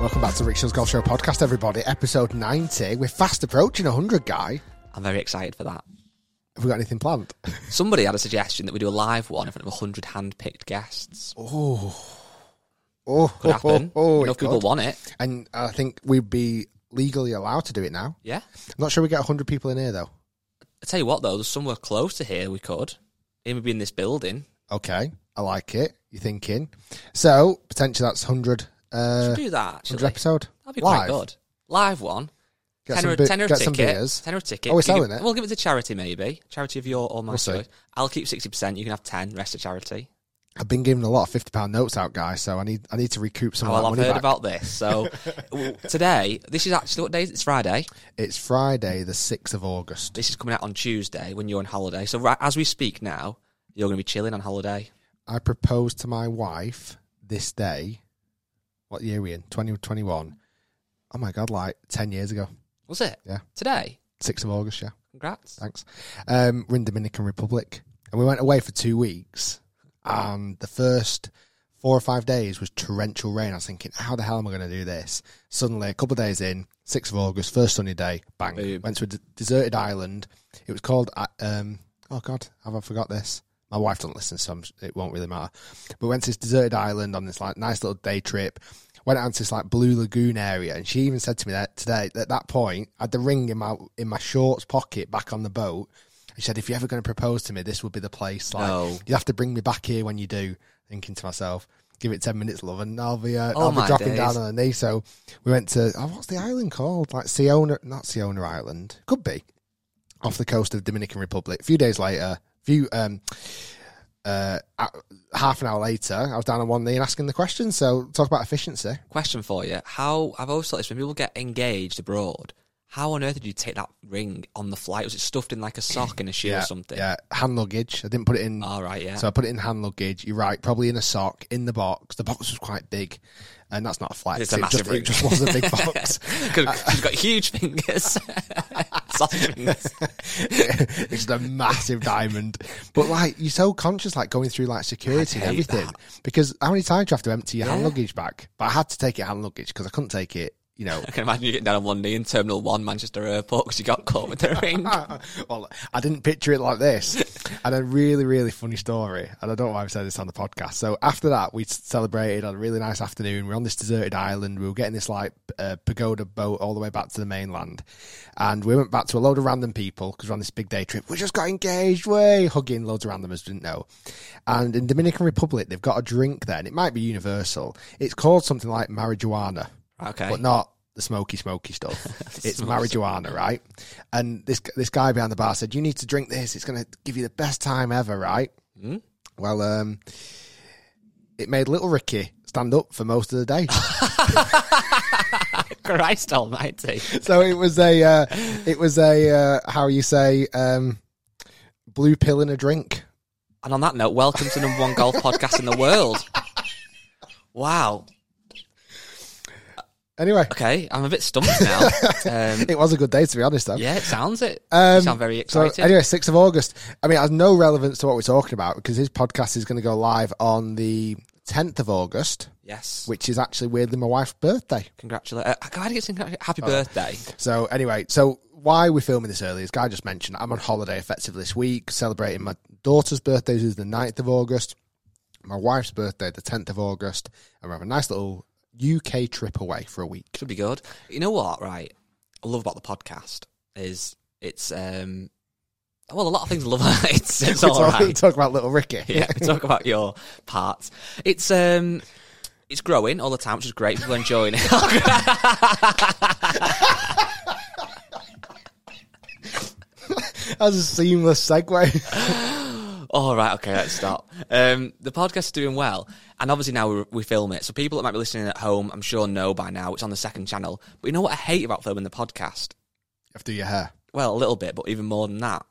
Welcome back to Rick Shiels Golf Show podcast, everybody. Episode 90. We're fast approaching 100, guy. I'm very excited for that. Have we got anything planned? Somebody had a suggestion that we do a live one in front of 100 hand-picked guests. Oh. Oh, Could happen. oh, oh, you know, people could. want it. And I think we'd be legally allowed to do it now. Yeah. I'm not sure we get 100 people in here, though. I tell you what, though, there's somewhere close to here we could. It would be in this building. Okay, I like it. You're thinking. So, potentially that's 100, uh, Should do that, 100 actually. episode. That'd be Live. quite good. Live one. Get tenner, some, bi- tenner a get ticket. some beers. Tenner a ticket. Oh, we're selling give- it? We'll give it to charity, maybe. Charity of your or my We'll choice. I'll keep 60%. You can have 10 rest of charity. I've been giving a lot of £50 notes out, guys, so I need I need to recoup some Oh, of well, that I've heard back. about this. So today, this is actually what day? It's Friday. It's Friday, the 6th of August. This is coming out on Tuesday when you're on holiday. So right, as we speak now, you're going to be chilling on holiday. I proposed to my wife this day. What year are we in? 2021. Oh my God, like 10 years ago. Was it? Yeah. Today? 6th of August, yeah. Congrats. Thanks. Um, we're in Dominican Republic. And we went away for two weeks. And the first four or five days was torrential rain. I was thinking, how the hell am I going to do this? Suddenly, a couple of days in, 6th of August, first sunny day, bang. Boom. Went to a d- deserted island. It was called, uh, um, oh God, have I forgot this? My wife doesn't listen, so I'm, it won't really matter. But we went to this deserted island on this like nice little day trip. Went out to this like blue lagoon area, and she even said to me that today at that point, I had the ring in my in my shorts pocket back on the boat. She said, "If you're ever going to propose to me, this would be the place. Like No. you have to bring me back here when you do." Thinking to myself, "Give it ten minutes, love, and I'll be uh, Oh I'll be dropping days. down on the knee." So we went to oh, what's the island called? Like Saona, not Saona Island, could be off the coast of Dominican Republic. A few days later, a few um, uh, half an hour later, I was down on one knee and asking the question. So talk about efficiency. Question for you. How, I've always thought this, when people get engaged abroad, how on earth did you take that ring on the flight? Was it stuffed in like a sock in a shoe yeah, or something? Yeah, hand luggage. I didn't put it in. All right, yeah. So I put it in hand luggage. You're right, probably in a sock in the box. The box was quite big, and that's not a flex. It's a it, massive just, ring. it just was a big box. Because she's got huge fingers. Sausage fingers. it's just a massive diamond. But like you're so conscious, like going through like security and everything, that. because how many times do you have to empty your hand luggage back? But I had to take it hand luggage because I couldn't take it. You know, I can imagine you getting down on one knee in Terminal 1, Manchester Airport, because you got caught with the ring. well, I didn't picture it like this. and a really, really funny story. And I don't know why I've said this on the podcast. So after that, we celebrated had a really nice afternoon. We are on this deserted island. We were getting this like uh, pagoda boat all the way back to the mainland. And we went back to a load of random people because we're on this big day trip. We just got engaged, way hugging loads of randomers, didn't know. And in Dominican Republic, they've got a drink there, and it might be universal. It's called something like marijuana Okay. but not the smoky, smoky stuff. it's marijuana, right? And this this guy behind the bar said, "You need to drink this. It's going to give you the best time ever, right?" Mm. Well, um, it made little Ricky stand up for most of the day. Christ almighty. so it was a uh, it was a uh, how you say um, blue pill in a drink. And on that note, welcome to number one golf podcast in the world. Wow. Anyway, Okay, I'm a bit stumped now. um, it was a good day to be honest, though. yeah, it sounds it. Um, sound very excited. So anyway, sixth of August. I mean, it has no relevance to what we're talking about because his podcast is going to go live on the tenth of August, yes. which is actually weirdly my wife's birthday. Congratulate. Uh, get Oh. happy birthday. So anyway, so why we're filming this early, as Guy just mentioned, I'm on holiday effectively this week, celebrating my daughter's birthday, which is the 9th of August, my wife's birthday, the 10th of August, and we have a nice little UK trip away for a week. Should be good. You know what? Right, I love about the podcast is it's um. Well, a lot of things I love. it's it's all talk, right. talk about little Ricky. yeah, talk about your parts. It's um, it's growing all the time, which is great. People are enjoying it. That's a seamless segue. all right, okay, let's stop. Um, the podcast is doing well, and obviously now we, we film it, so people that might be listening at home, I'm sure know by now. It's on the second channel. But you know what I hate about filming the podcast? you have to do your hair. Well, a little bit, but even more than that,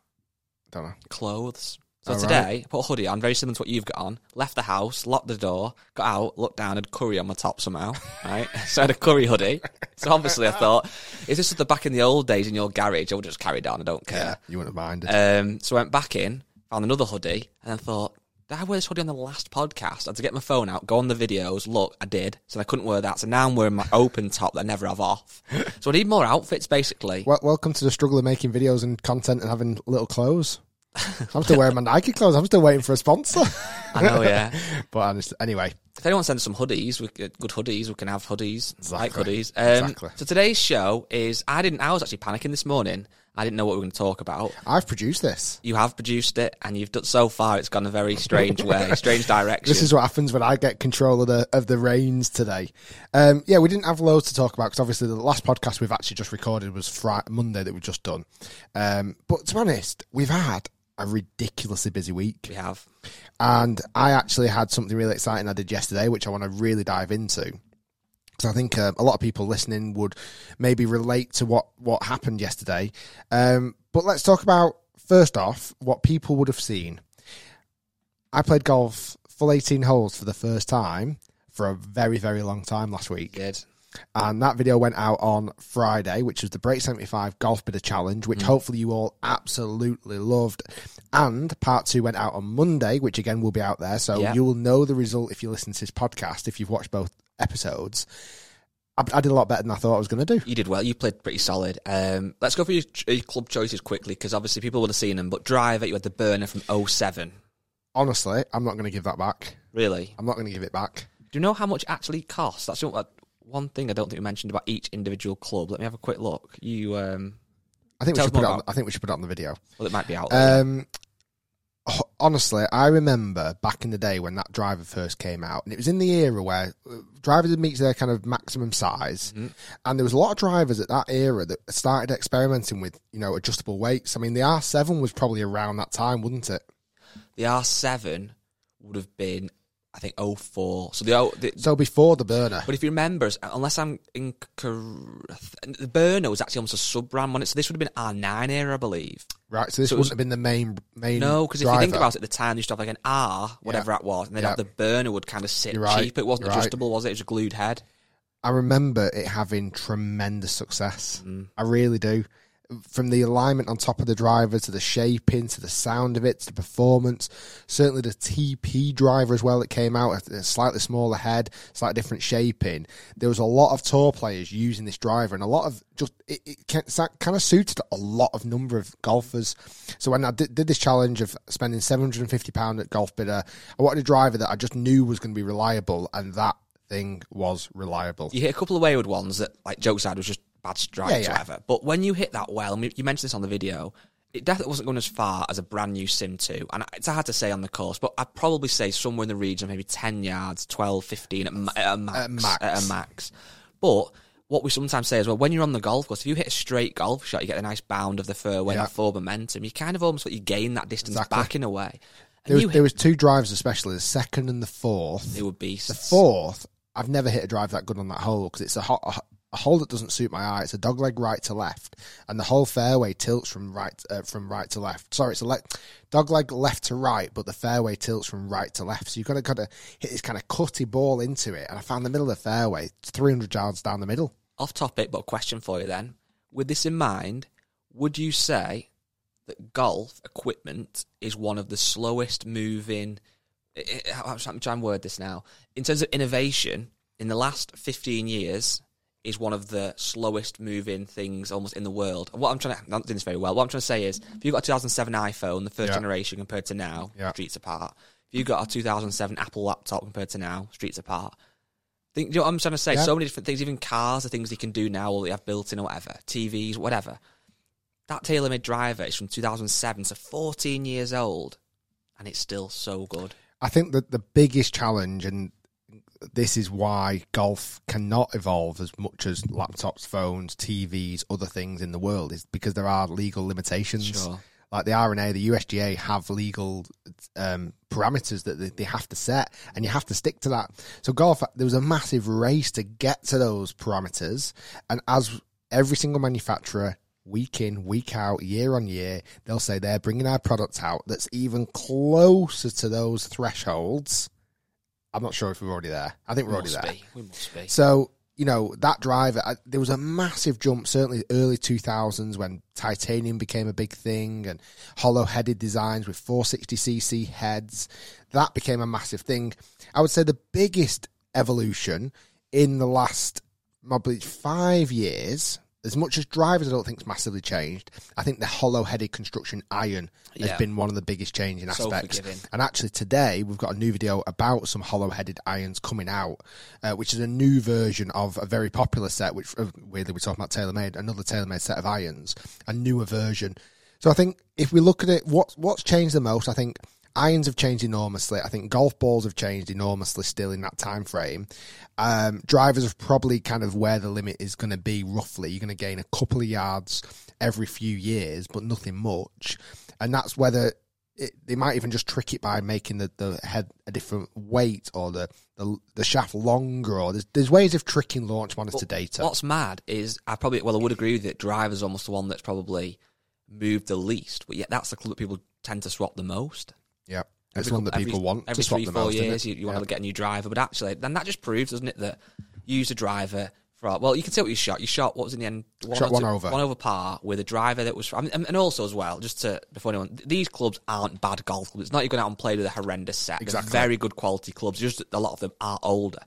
Don't know. clothes. So All today, I put a hoodie on, very similar to what you've got on. Left the house, locked the door, got out, looked down, had curry on my top somehow. Right, so I had a curry hoodie. So obviously, I thought, is this the back in the old days in your garage? I would just carry on. I don't care. Yeah, you wouldn't have minded. Um, so I went back in, found another hoodie, and then thought, did I wear this hoodie on the last podcast? I had to get my phone out, go on the videos. Look, I did. So I couldn't wear that. So now I'm wearing my open top that I never have off. So I need more outfits, basically. well, welcome to the struggle of making videos and content and having little clothes. I'm still wearing my Nike clothes. I'm still waiting for a sponsor. I know, yeah. but anyway, If anyone sends some hoodies, we could, good hoodies, we can have hoodies, like hoodies. Um, Exactly. So today's show is I didn't. I was actually panicking this morning. I didn't know what we were going to talk about. I've produced this. You have produced it, and you've done so far. It's gone a very strange way, strange direction. This is what happens when I get control of the of the reins today. Um, yeah, we didn't have loads to talk about because obviously the last podcast we've actually just recorded was Friday, Monday that we've just done. Um, but to be honest, we've had a ridiculously busy week, we have. and I actually had something really exciting I did yesterday, which I want to really dive into. Because I think um, a lot of people listening would maybe relate to what what happened yesterday. Um, but let's talk about first off what people would have seen. I played golf full 18 holes for the first time for a very, very long time last week. Did And that video went out on Friday, which was the Break 75 Golfbidder Challenge, Mm. which hopefully you all absolutely loved. And part two went out on Monday, which again will be out there. So Yeah. you will know the result if you listen to this podcast, if you've watched both episodes. I, I did a lot better than I thought I was going to do. you did well. You played pretty solid. Um, let's go for your, your club choices quickly because obviously people would have seen them. But driver, you had the burner from 07. Honestly, I'm not going to give that back. Really? I'm not going to give it back. Do you know how much actually costs? That's what, one thing I don't think we mentioned about each individual club. Let me have a quick look. You, um, I think we should put it on, I think we should put it on the video. well, it might be out there. Um, honestly, I remember back in the day when that driver first came out, and it was in the era where uh, drivers would meet their kind of maximum size, Mm-hmm. and there was a lot of drivers at that era that started experimenting with, you know, adjustable weights. I mean, the R7 was probably around that time, wouldn't it? the R7 would have been, I think, 04. So the, O- the So before the burner, but if you remember, unless I'm incorrect, the burner was actually almost a sub brand on it. So this would have been R9 era, I believe. right? So this so was- wouldn't have been the main main. No, because if you think about it, at the time you used to have like an R, whatever that was, and then Yeah. the burner would kind of sit right. cheaper. It wasn't You're right. adjustable, was it? It was a glued head. I remember it having tremendous success. Mm. I really do. From the alignment on top of the driver to the shaping to the sound of it to the performance. Certainly the TP driver as well that came out, a slightly smaller head, slightly different shaping. There was a lot of tour players using this driver and a lot of just, it, it kind of suited a lot of number of golfers. So when I did, did this challenge of spending £750 at Golfbidder, I wanted a driver that I just knew was going to be reliable and that thing was reliable. You hit a couple of wayward ones that, like joke side, was just bad strikes, Yeah, yeah. whatever. But when you hit that well, you mentioned this on the video, it definitely wasn't going as far as a brand new SIM2. And it's hard to say on the course, but I'd probably say somewhere in the region of maybe 10 yards, 12, 15 at, ma- at a max. At max. At a max. But what we sometimes say as well, when you're on the golf course, if you hit a straight golf shot, you get a nice bound of the fairway, Yeah. forward momentum. You kind of almost like you gain that distance Exactly. back in a way. There was, you there was two drives, especially the second and the fourth. They were beasts. The fourth, I've never hit a drive that good on that hole because it's a, ho- a, hole that doesn't suit my eye. It's a dog leg right to left, and the whole fairway tilts from right uh, from right to left. Sorry, it's a le- dog leg left to right, but the fairway tilts from right to left. So you've got to kind of hit this kind of cutty ball into it. And I found the middle of the fairway, 300 yards down the middle. off topic, but a question for you then. With this in mind, would you say that golf equipment is one of the slowest moving? I'm trying to word this now. In terms of innovation, in the last 15 years, is one of the slowest moving things almost in the world. What I'm trying to, I'm not doing this very well. What I'm trying to say is, if you've got a 2007 iPhone, the first Yeah. generation compared to now, Yeah. streets apart. If you've got a 2007 Apple laptop compared to now, streets apart. Think, you know what I'm trying to say? Yeah. So many different things, even cars are things you can do now or they have built in or whatever, TVs, whatever. That TaylorMade driver is from 2007, so 14 years old, and it's still so good. I think that the biggest challenge, and this is why golf cannot evolve as much as laptops, phones, TVs, other things in the world, is because there are legal limitations. Sure. Like the R&A, the USGA have legal um, parameters that they, they have to set, and you have to stick to that. So golf, there was a massive race to get to those parameters, and as every single manufacturer. Week in, week out, year on year, they'll say they're bringing our product out that's even closer to those thresholds. I'm not sure if we're already there. I think we're already must there. be. We must be. So you know that driver, I, there was a massive jump. Certainly, early 2000s when titanium became a big thing and hollow-headed designs with 460cc heads, that became a massive thing. I would say the biggest evolution in the last probably five years. As much as drivers, I don't think it's massively changed. I think the hollow-headed construction iron has Yeah. been one of the biggest changing So aspects. forgiving. And actually, today we've got a new video about some hollow-headed irons coming out, uh, which is a new version of a very popular set. Which uh, weirdly we're talking about TaylorMade, another TaylorMade set of irons, a newer version. So I think if we look at it, what what's changed the most? I think irons have changed enormously. I think golf balls have changed enormously still in that time frame. Um, drivers are probably kind of where the limit is going to be roughly. You're going to gain a couple of yards every few years, but nothing much. And that's whether it, they might even just trick it by making the, the head a different weight or the, the the shaft longer. Or there's there's ways of tricking launch monitor data. What's mad is I probably well I would agree with it. Driver's almost the one that's probably moved the least, but yet that's the club that people tend to swap the most. Yeah, it's Every one that couple- people every, want every to three four years. You, you want to get a new driver, but actually, then that just proves, doesn't it, that you use a driver for well, you can see what you shot. You shot what was in the end Shot one two- over. one over par with a driver that was. I mean, and also as well, just to before anyone, these clubs aren't bad golf clubs. It's not you're going out and play with a horrendous set. They're Exactly. very good quality clubs. Just a lot of them are older.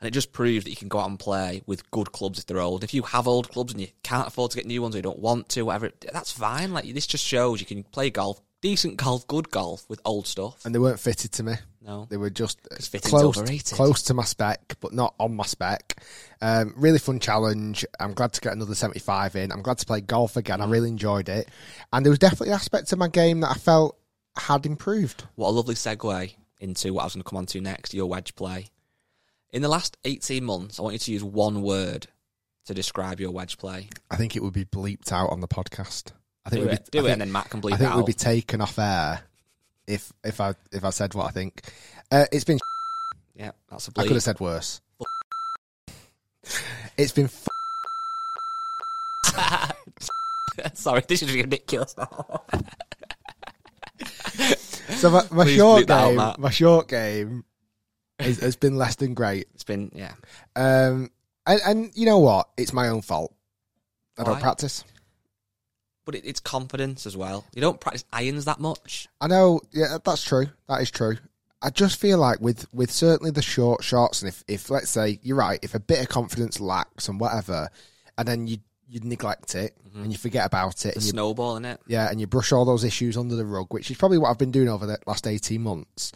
And it just proves that you can go out and play with good clubs if they're old. If you have old clubs and you can't afford to get new ones or you don't want to, whatever, that's fine. Like this just shows you can play golf, decent golf, good golf with old stuff. and they weren't fitted to me. No. They were just uh, close, close to my spec, but not on my spec. Um, really fun challenge. I'm glad to get another 75 in. I'm glad to play golf again. Mm. I really enjoyed it, and there was definitely aspects of my game that I felt had improved. What a lovely segue into what I was going to come on to next, your wedge play. In the last 18 months, I want you to use one word to describe your wedge play. I think it would be bleeped out on the podcast. I think Do we'd it, be, do I it, think, and then Matt can bleep I think it we'd be taken off air if if I if I said what I think. Uh, it's been. yeah, that's a I could have said worse. It's been. Sorry, this is ridiculous. So my, my Please short bleep that out, game, Matt. my short game, has, has been less than great. it's been, yeah. Um, and, and you know what? It's my own fault. I don't practice. But it, it's confidence as well. You don't practice irons that much. I know. Yeah, that's true. That is true. I just feel like with with certainly the short shots, and if if let's say you're right, if a bit of confidence lacks and whatever, and then you you neglect it mm-hmm. and you forget about it, The and you snowball in it. yeah, and you brush all those issues under the rug, which is probably what I've been doing over the last eighteen months.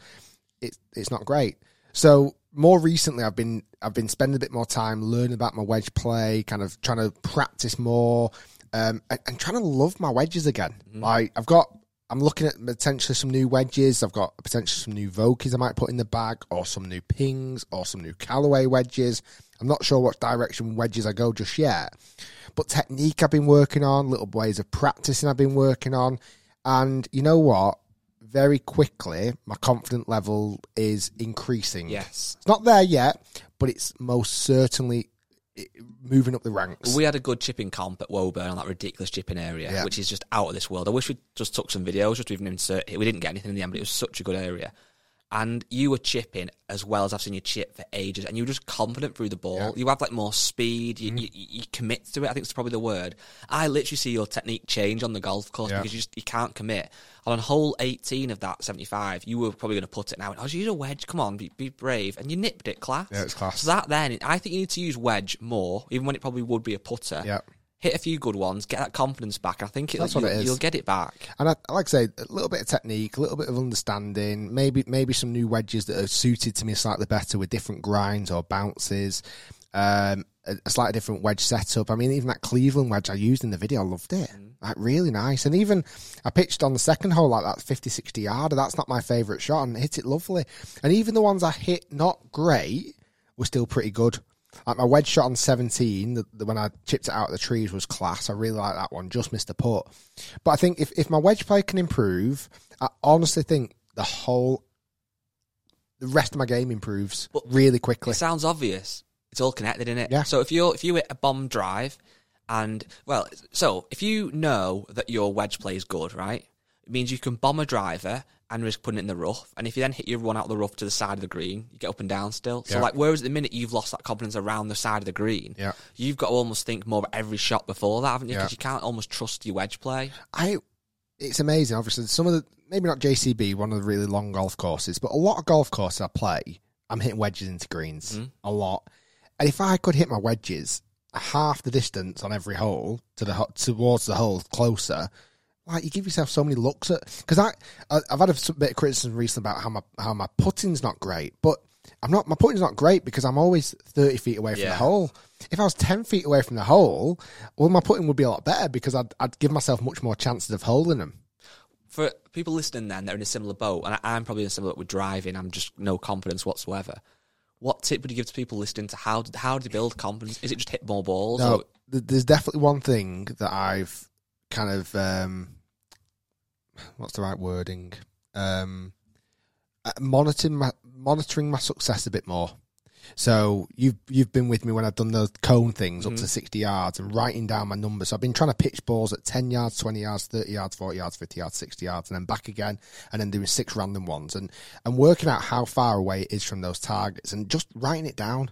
It's it's not great. So more recently, I've been I've been spending a bit more time learning about my wedge play, kind of trying to practice more, um, and, and trying to love my wedges again. Like I've got. I'm looking at potentially some new wedges. I've got potentially some new Vokeys I might put in the bag, or some new pings, or some new Callaway wedges. I'm not sure what direction wedges I go just yet. But technique I've been working on, little ways of practicing I've been working on. And you know what? Very quickly, my confidence level is increasing. Yes. It's not there yet, but it's most certainly moving up the ranks. We had a good chipping comp at Woburn on that ridiculous chipping area, Yeah. which is just out of this world. I wish we just took some videos just to even insert it. We didn't get anything in the end, but it was such a good area. And you were chipping as well as I've seen you chip for ages, and you were just confident through the ball. Yeah. Mm-hmm. You have like more speed. You, you, you commit to it. I think it's probably the word. I literally see your technique change on the golf course Yeah. because you just you can't commit. On hole 18 of that 75, you were probably going to put it now. I was use a wedge. Come on, be, be brave, and you nipped it, class. Yeah, it's class. So that then, I think you need to use wedge more, even when it probably would be a putter. Yeah. Hit a few good ones, get that confidence back. I think it, That's what you'll, it is. you'll get it back. And I, I like to say a little bit of technique, a little bit of understanding, maybe maybe some new wedges that are suited to me slightly better with different grinds or bounces, um, a, a slightly different wedge setup. I mean, even that Cleveland wedge I used in the video, I loved it. Like really nice. And even I pitched on the second hole like that 50, 60 yarder. That's not my favourite shot and hit it lovely. And even the ones I hit not great were still pretty good. Like my wedge shot on 17, the, the, when I chipped it out of the trees was class. I really like that one. Just missed the putt. But I think if, if my wedge play can improve, I honestly think the whole, the rest of my game improves But really quickly. It sounds obvious. It's all connected in it. Yeah. So if you're if you hit a bomb drive, and well, so if you know that your wedge play is good, right? It means you can bomb a driver and risk putting it in the rough. And if you then hit your one out of the rough to the side of the green, you get up and down still. So Yeah. like, whereas at the minute you've lost that confidence around the side of the green, Yeah. you've got to almost think more about every shot before that, haven't you? Yeah. Because you can't almost trust your wedge play. I it's amazing. Obviously, some of the maybe not JCB, one of the really long golf courses, but a lot of golf courses I play, I'm hitting wedges into greens Mm-hmm. a lot. And if I could hit my wedges half the distance on every hole to the towards the hole closer, like you give yourself so many looks at. Because I, I I've had a bit of criticism recently about how my how my putting's not great, but. I'm not. My putting's not great because I'm always thirty feet away from Yeah. the hole. If I was ten feet away from the hole, well, my putting would be a lot better because I'd, I'd give myself much more chances of holding them. For people listening, then they're in a similar boat, and I, I'm probably in a similar boat with driving. I'm just no confidence whatsoever. What tip would you give to people listening to how how do they build confidence? Is it just hit more balls? No, or- there's definitely one thing that I've kind of um, what's the right wording? Um, uh, monitoring my monitoring my success a bit more. So you've you've been with me when I've done those cone things up to sixty yards and writing down my numbers. So I've been trying to pitch balls at ten yards, twenty yards, thirty yards, forty yards, fifty yards, sixty yards, and then back again, and then doing six random ones and and working out how far away it is from those targets and just writing it down.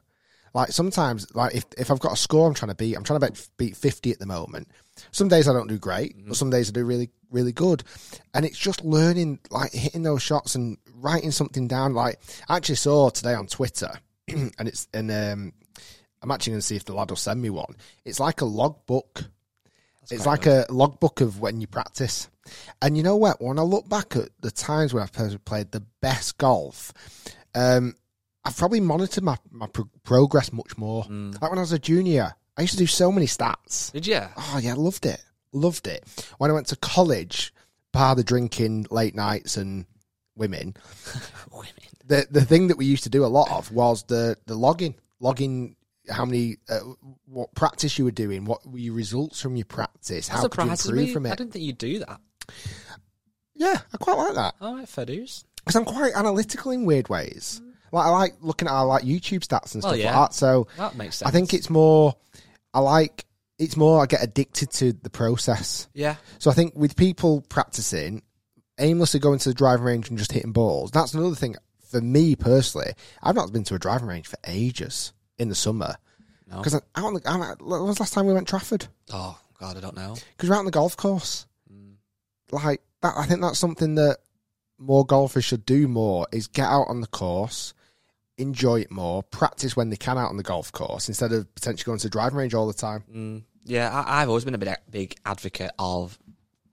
Like sometimes, like if, if I've got a score I'm trying to beat, I'm trying to beat, beat 50 at the moment. Some days I don't do great, but some days I do really, really good. And it's just learning, like hitting those shots and writing something down. Like I actually saw today on Twitter, and it's, and um, I'm actually going to see if the lad will send me one. It's like a logbook. It's quite like a logbook of when you practice. And you know what? When I look back at the times when I've played the best golf, um, I've probably monitored my, my pro- progress much more. Like when I was a junior, I used to do so many stats. Did you? Oh yeah, loved it, loved it. When I went to college, bar the drinking, late nights, and women. Women. The the thing that we used to do a lot of was the the logging, logging how many uh, what practice you were doing, what were your results from your practice, how could you improve me. from it. I didn't think you'd do that. Yeah, I quite like that All right, fair dues. because I'm quite analytical in weird ways. Like I like looking at our like YouTube stats and Well, stuff yeah. like that. So That makes sense. I think it's more. I like it's more. I get addicted to the process. yeah. So I think with people practicing, aimlessly going to the driving range and just hitting balls. That's another thing for me personally. I've not been to a driving range for ages in the summer No. because out on the. When was the last time we went Trafford? Oh God, I don't know. Because we're out on the golf course. Mm. Like that, I think that's something that more golfers should do more. Is get out on the course. Enjoy it more. Practice when they can out on the golf course instead of potentially going to the driving range all the time. Mm, yeah, I, I've always been a big, big advocate of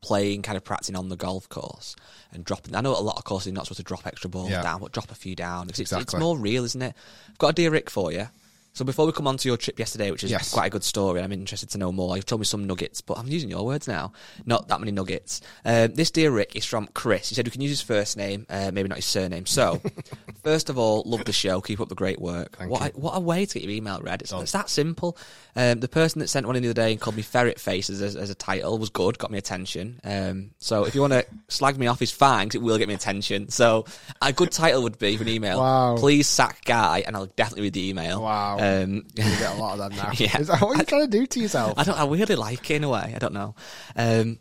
playing, kind of practicing on the golf course and dropping. I know a lot of courses you're not supposed to drop extra balls Yeah. down, but drop a few down. It's, it's, it's more real, isn't it? I've got a dear Rick for you. So before we come on to your trip yesterday, which is Yes. quite a good story, I'm interested to know more. You've told me some nuggets, but I'm using your words now. Not that many nuggets. Um, this dear Rick is from Chris. He said we can use his first name, uh, maybe not his surname. So, first of all, love the show. Keep up the great work. Thank what you. A, what a way to get your email read. It's, it's that simple. Um, the person that sent one in the other day and called me Ferret Face as, as, as a title was good, got me attention. Um, so if you want to slag me off, is fine 'cause it will get me attention. So a good title would be for an email. Wow. Please sack guy, and I'll definitely read the email. Wow. Um, You get a lot of them now. Yeah. Is that what are you trying to do to yourself? I don't. I weirdly like it in a way. I don't know. Um,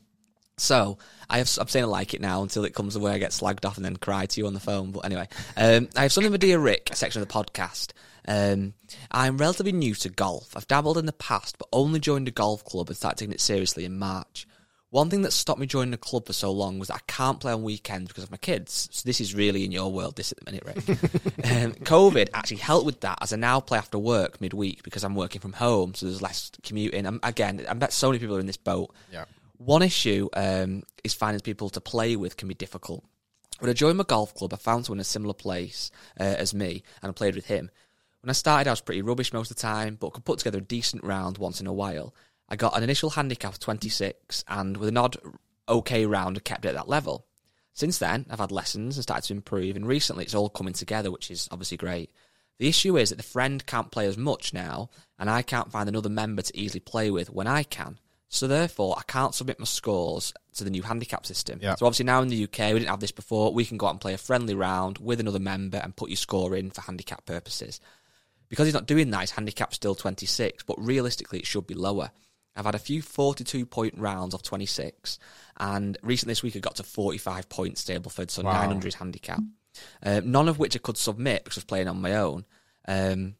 So I have, I'm saying I like it now until it comes where I get slagged off and then cry to you on the phone. But anyway, um, I have something with Dear Rick, a section of the podcast. Um, I'm relatively new to golf. I've dabbled in the past, but only joined a golf club and started taking it seriously in March. One thing that stopped me joining the club for so long was that I can't play on weekends because of my kids. So this is really in your world, this at the minute, Rick. um, COVID actually helped with that as I now play after work midweek because I'm working from home, so there's less commuting. Um, again, I bet so many people are in this boat. Yeah. One issue um, is finding people to play with can be difficult. When I joined my golf club, I found someone in a similar place uh, as me, and I played with him. When I started, I was pretty rubbish most of the time, but could put together a decent round once in a while. I got an initial handicap of 26, and with an odd okay round, I kept it at that level. Since then, I've had lessons and started to improve, and recently it's all coming together, which is obviously great. The issue is that the friend can't play as much now, and I can't find another member to easily play with when I can. So therefore, I can't submit my scores to the new handicap system. Yeah. So obviously now in the UK, we didn't have this before. We can go out and play a friendly round with another member and put your score in for handicap purposes. Because he's not doing that, his handicap's still 26, but realistically it should be lower. I've had a few 42 point rounds of 26, and recently this week I got to 45 points Stableford, so Wow. 900 handicap. Uh, none of which I could submit because I was playing on my own. Um,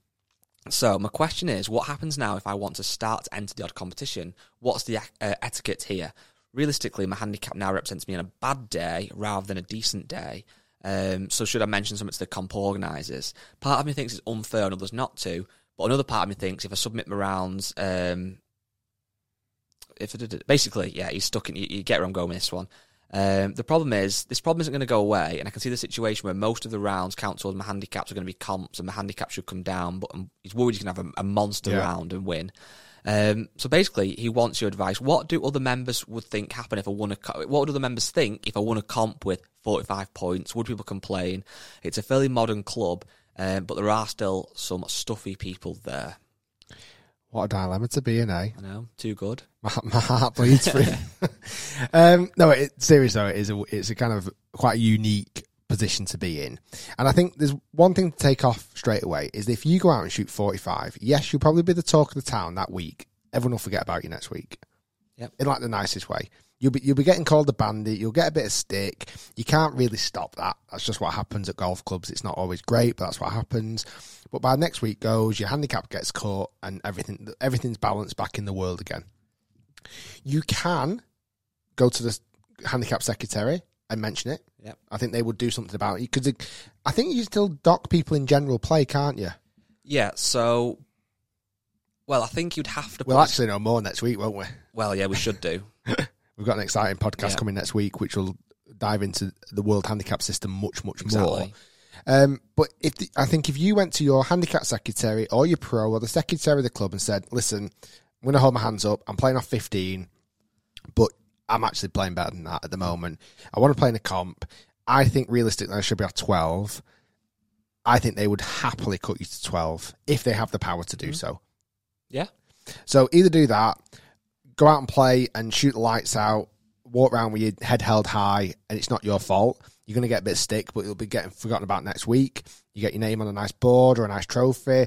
so my question is, what happens now if I want to start to enter the odd competition? What's the uh, etiquette here? Realistically, my handicap now represents me on a bad day rather than a decent day. Um, so should I mention something to the comp organisers? Part of me thinks it's unfair and others not to, but another part of me thinks if I submit my rounds, um, if basically, yeah, he's stuck in. You, you get where I'm going with this one. Um, the problem is, this problem isn't going to go away, and I can see the situation where most of the rounds count towards my handicaps are going to be comps, and my handicap should come down. But I'm, he's worried he's going to have a, a monster Yeah. round and win. Um, so basically, he wants your advice. What do other members would think happen if I won a? What would other members think if I won a comp with 45 points? Would people complain? It's a fairly modern club, um, but there are still some stuffy people there. What a dilemma to be in, eh? I know, too good. My, my heart bleeds for him. um, no, it, serious though, it is a, it's a kind of quite a unique position to be in. And I think there's one thing to take off straight away is if you go out and shoot 45, yes, you'll probably be the talk of the town that week. Everyone will forget about you next week. Yep. In like the nicest way. You'll be you'll be getting called a bandit. You'll get a bit of stick. You can't really stop that. That's just what happens at golf clubs. It's not always great, but that's what happens. But by next week goes, your handicap gets caught, and everything everything's balanced back in the world again. You can go to the handicap secretary and mention it. Yep. I think they would do something about it because I think you still dock people in general play, can't you? Yeah, so well, I think you'd have to. We'll actually know more next week, won't we? Well, yeah, we should do. We've got an exciting podcast Yeah. coming next week, which will dive into the world handicap system much, much more. Um, but if the, I think if you went to your handicap secretary or your pro or the secretary of the club and said, "Listen, I'm going to hold my hands up. I'm playing off 15, but I'm actually playing better than that at the moment. I want to play in a comp. I think realistically I should be at 12." I think they would happily cut you to 12 if they have the power to do so. Yeah, So either do that, go out and play and shoot the lights out, walk around with your head held high, and it's not your fault. You're going to get a bit of stick, but you'll be getting forgotten about next week. You get your name on a nice board or a nice trophy.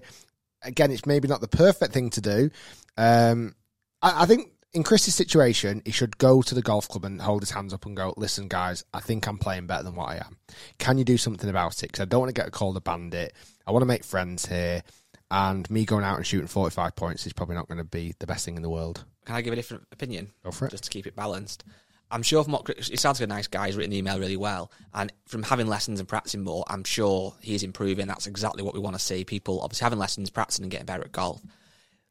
Again, it's maybe not the perfect thing to do. Um, I, I think in Chris's situation, he should go to the golf club and hold his hands up and go, listen, guys, I think I'm playing better than what I am. Can you do something about it? Because I don't want to get called a bandit. I want to make friends here. And me going out and shooting 45 points is probably not going to be the best thing in the world. Can I give a different opinion? Go for it. just to keep it balanced. I'm sure from what it sounds like a nice guy. He's written the email really well, and from having lessons and practicing more, I'm sure he's improving. That's exactly what we want to see. People obviously having lessons, practicing, and getting better at golf.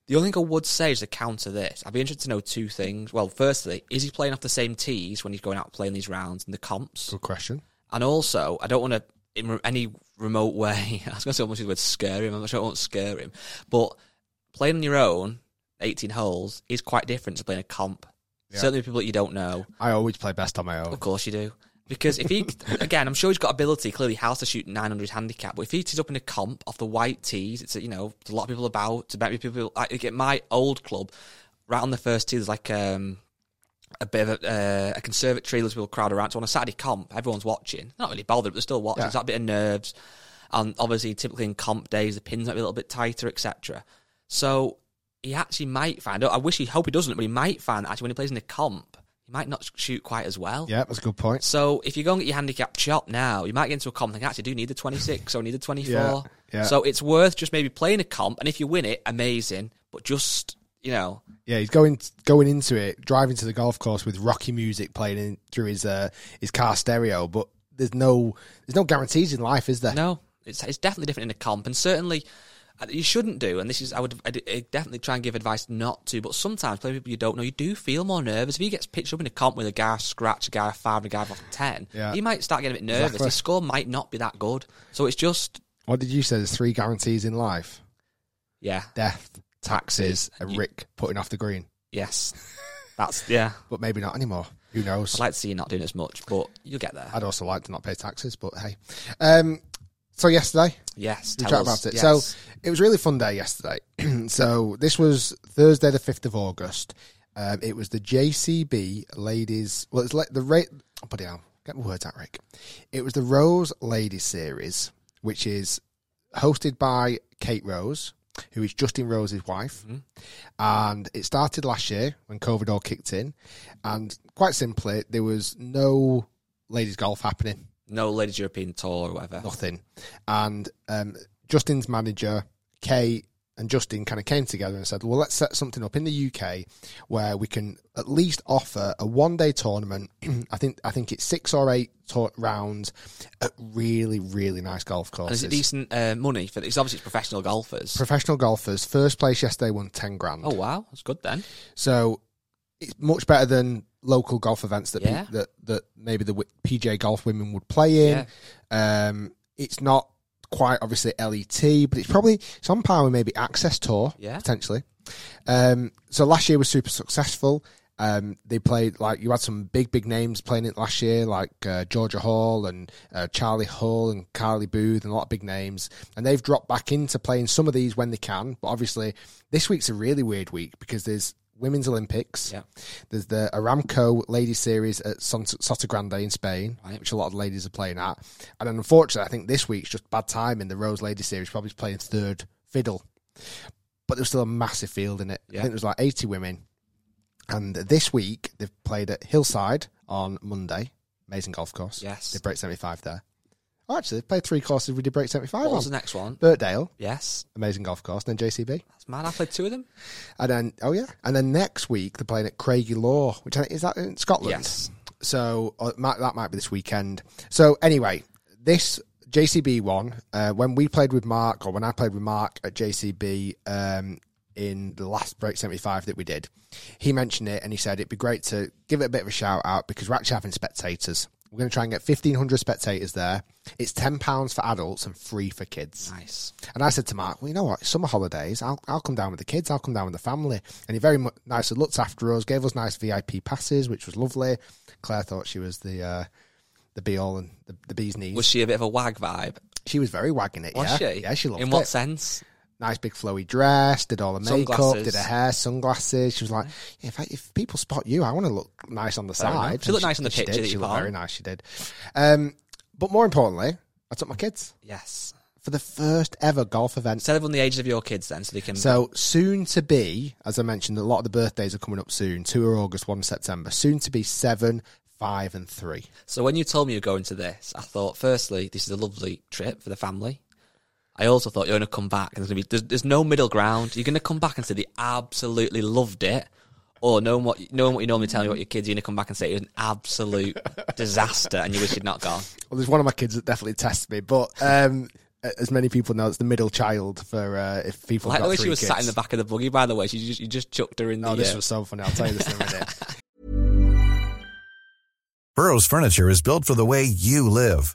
The only thing I would say is to counter this. I'd be interested to know two things. Well, firstly, is he playing off the same tees when he's going out playing these rounds in the comps? Good question. And also, I don't want to, in any remote way, I was going to say almost the word scare him. I'm not sure I won't scare him. But playing on your own, 18 holes, is quite different to playing a comp. Certainly with people that you don't know. I always play best on my own. Of course you do. Because if he, again, I'm sure he's got ability. Clearly, has to shoot 900 handicap. But if he tees up in a comp off the white tees, it's a, you know, there's a lot of people about. To bet people, like at my old club, right on the first tee, there's like um, a bit of a, uh, a conservatory. There's people crowd around. So on a Saturday comp, everyone's watching. Not really bothered, but they're still watching. Yeah. It's that bit of nerves. And obviously, typically in comp days, the pins might be a little bit tighter, etc. So he actually might find out. I wish he hope he doesn't, but he might find that actually when he plays in a comp, he might not shoot quite as well. Yeah, that's a good point. So if you go and get your handicap chopped now, you might get into a comp and actually do need the 26 or need the 24. Yeah, yeah. So it's worth just maybe playing a comp, and if you win it, amazing. But just you know, Yeah, he's going going into it, driving to the golf course with rocky music playing in, through his uh, his car stereo. But there's no there's no guarantees in life, is there? no, it's it's definitely different in a comp, and certainly. Uh, You shouldn't do, and this is I would I'd, I'd definitely try and give advice not to. But sometimes playing people you don't know, you do feel more nervous. If he gets pitched up in a comp with a guy scratch, a guy five, and a guy off ten, Yeah. he might start getting a bit nervous. Exactly. His score might not be that good. So it's just What did you say? There's three guarantees in life: yeah, death, taxes, and You- Rick putting off the green. yes, that's yeah. But maybe not anymore. Who knows? I'd like to see you not doing as much, but you'll get there. I'd also like to not pay taxes, but hey. Um, so yesterday, Yes, we tell chat about it. Yes. So it was a really fun day yesterday. so this was Thursday, the fifth of August. Um, it was the JCB Ladies. Well, it's like the rate. Oh, bloody hell, get my words out, Rick. It was the Rose Ladies Series, which is hosted by Kate Rose, who is Justin Rose's wife. And it started last year when COVID all kicked in. And quite simply, there was no ladies golf happening no ladies European tour or whatever. nothing. And um, Justin's manager, Kate, and Justin kind of came together and said, "Well, let's set something up in the UK where we can at least offer a one-day tournament. I think I think it's six or eight tour- rounds at really really nice golf And courses. is it decent uh, money for? It's obviously it's professional golfers. Professional golfers, first place yesterday won ten grand. oh wow, that's good then. So it's much better than local golf events that Yeah. pe- that that maybe the w- PJ golf women would play in. Um, it's not quite obviously LET, but it's probably it's on par with maybe Access Tour Yeah. potentially. Um, so last year was super successful. Um, they played like you had some big big names playing it last year, like uh, Georgia Hall and uh, Charley Hull and Carly Booth and a lot of big names. And they've dropped back into playing some of these when they can. But obviously, this week's a really weird week because there's Women's Olympics. Yeah. There's the Aramco Ladies Series at Son- Sotogrande in Spain, Right. which a lot of ladies are playing at. And then unfortunately, I think this week's just bad timing. The Rose Ladies Series probably playing third fiddle. But there's still a massive field in it. I Yeah. think there's like 80 women. And this week, they've played at Hillside on Monday. Amazing golf course. Yes. They break 75 there. Oh, actually, they've played three courses we did break 75 What on. was the next one? Birkdale, Yes, amazing golf course, and then JCB. that's mad. I played two of them. And then, oh yeah, and then next week they're playing at Craigielaw, which I think is that in Scotland. Yes. So uh, might, that might be this weekend. So anyway, this JCB one, uh, when we played with Mark, or when I played with Mark at JCB um, in the last break seventy five that we did, he mentioned it and he said it'd be great to give it a bit of a shout out because we're actually having spectators. We're going to try and get fifteen hundred spectators there. It's ten pounds for adults and free for kids. Nice. And I said to Mark, well, you know what? Summer holidays. I'll, I'll come down with the kids. I'll come down with the family. And he very mu- nicely looked after us, gave us nice VIP passes, which was lovely. Claire thought she was the uh, the be all and the, the bee's knees. Was she a bit of a wag vibe? she was very wagging it. Was yeah, she? yeah, she loved In what it. sense? Nice big flowy dress, did all the makeup, Sunglasses. did her hair, sunglasses. She was like, yeah, if, I, if people spot you, I want to look nice on the Fair side. She looked nice on the she picture did. that She looked very nice. She did. Um, but more importantly, I took my kids Yes. for the first ever golf event Tell everyone the ages of your kids then, so they can. So soon to be, as I mentioned, a lot of the birthdays are coming up soon. Two are August, one September. Soon to be seven, five, and three. So when you told me you're going to this, I thought, firstly, this is a lovely trip for the family. I also thought you're going to come back and there's going to be there's, there's no middle ground. You're going to come back and say they absolutely loved it, or knowing what knowing what you normally tell me about your kids, you're going to come back and say it was an absolute disaster and you wish you'd not gone. Well, there's one of my kids that definitely tests me, but um, as many people know, it's the middle child for uh, if people. Like got the way she was kids. sat in the back of the buggy. By the way, she just you just chucked her in the. Oh, this uh, was so funny. I'll tell you this in a minute. Burrow's furniture is built for the way you live.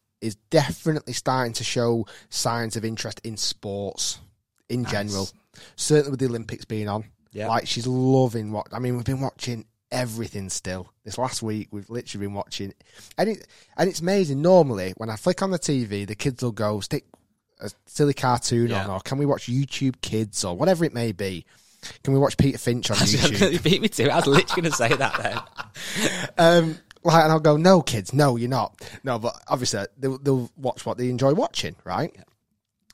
is definitely starting to show signs of interest in sports in general. Certainly with the Olympics being on. Yeah. Like she's loving what I mean, we've been watching everything still. This last week we've literally been watching and it and it's amazing. Normally when I flick on the TV, the kids will go, stick a silly cartoon Yeah. on or can we watch YouTube kids or whatever it may be. Can we watch Peter Finch on YouTube? you beat me to it. I was literally going to say that then. Um, like, and I'll go, no, kids, no, you're not. No, but obviously they'll, they'll watch what they enjoy watching, right?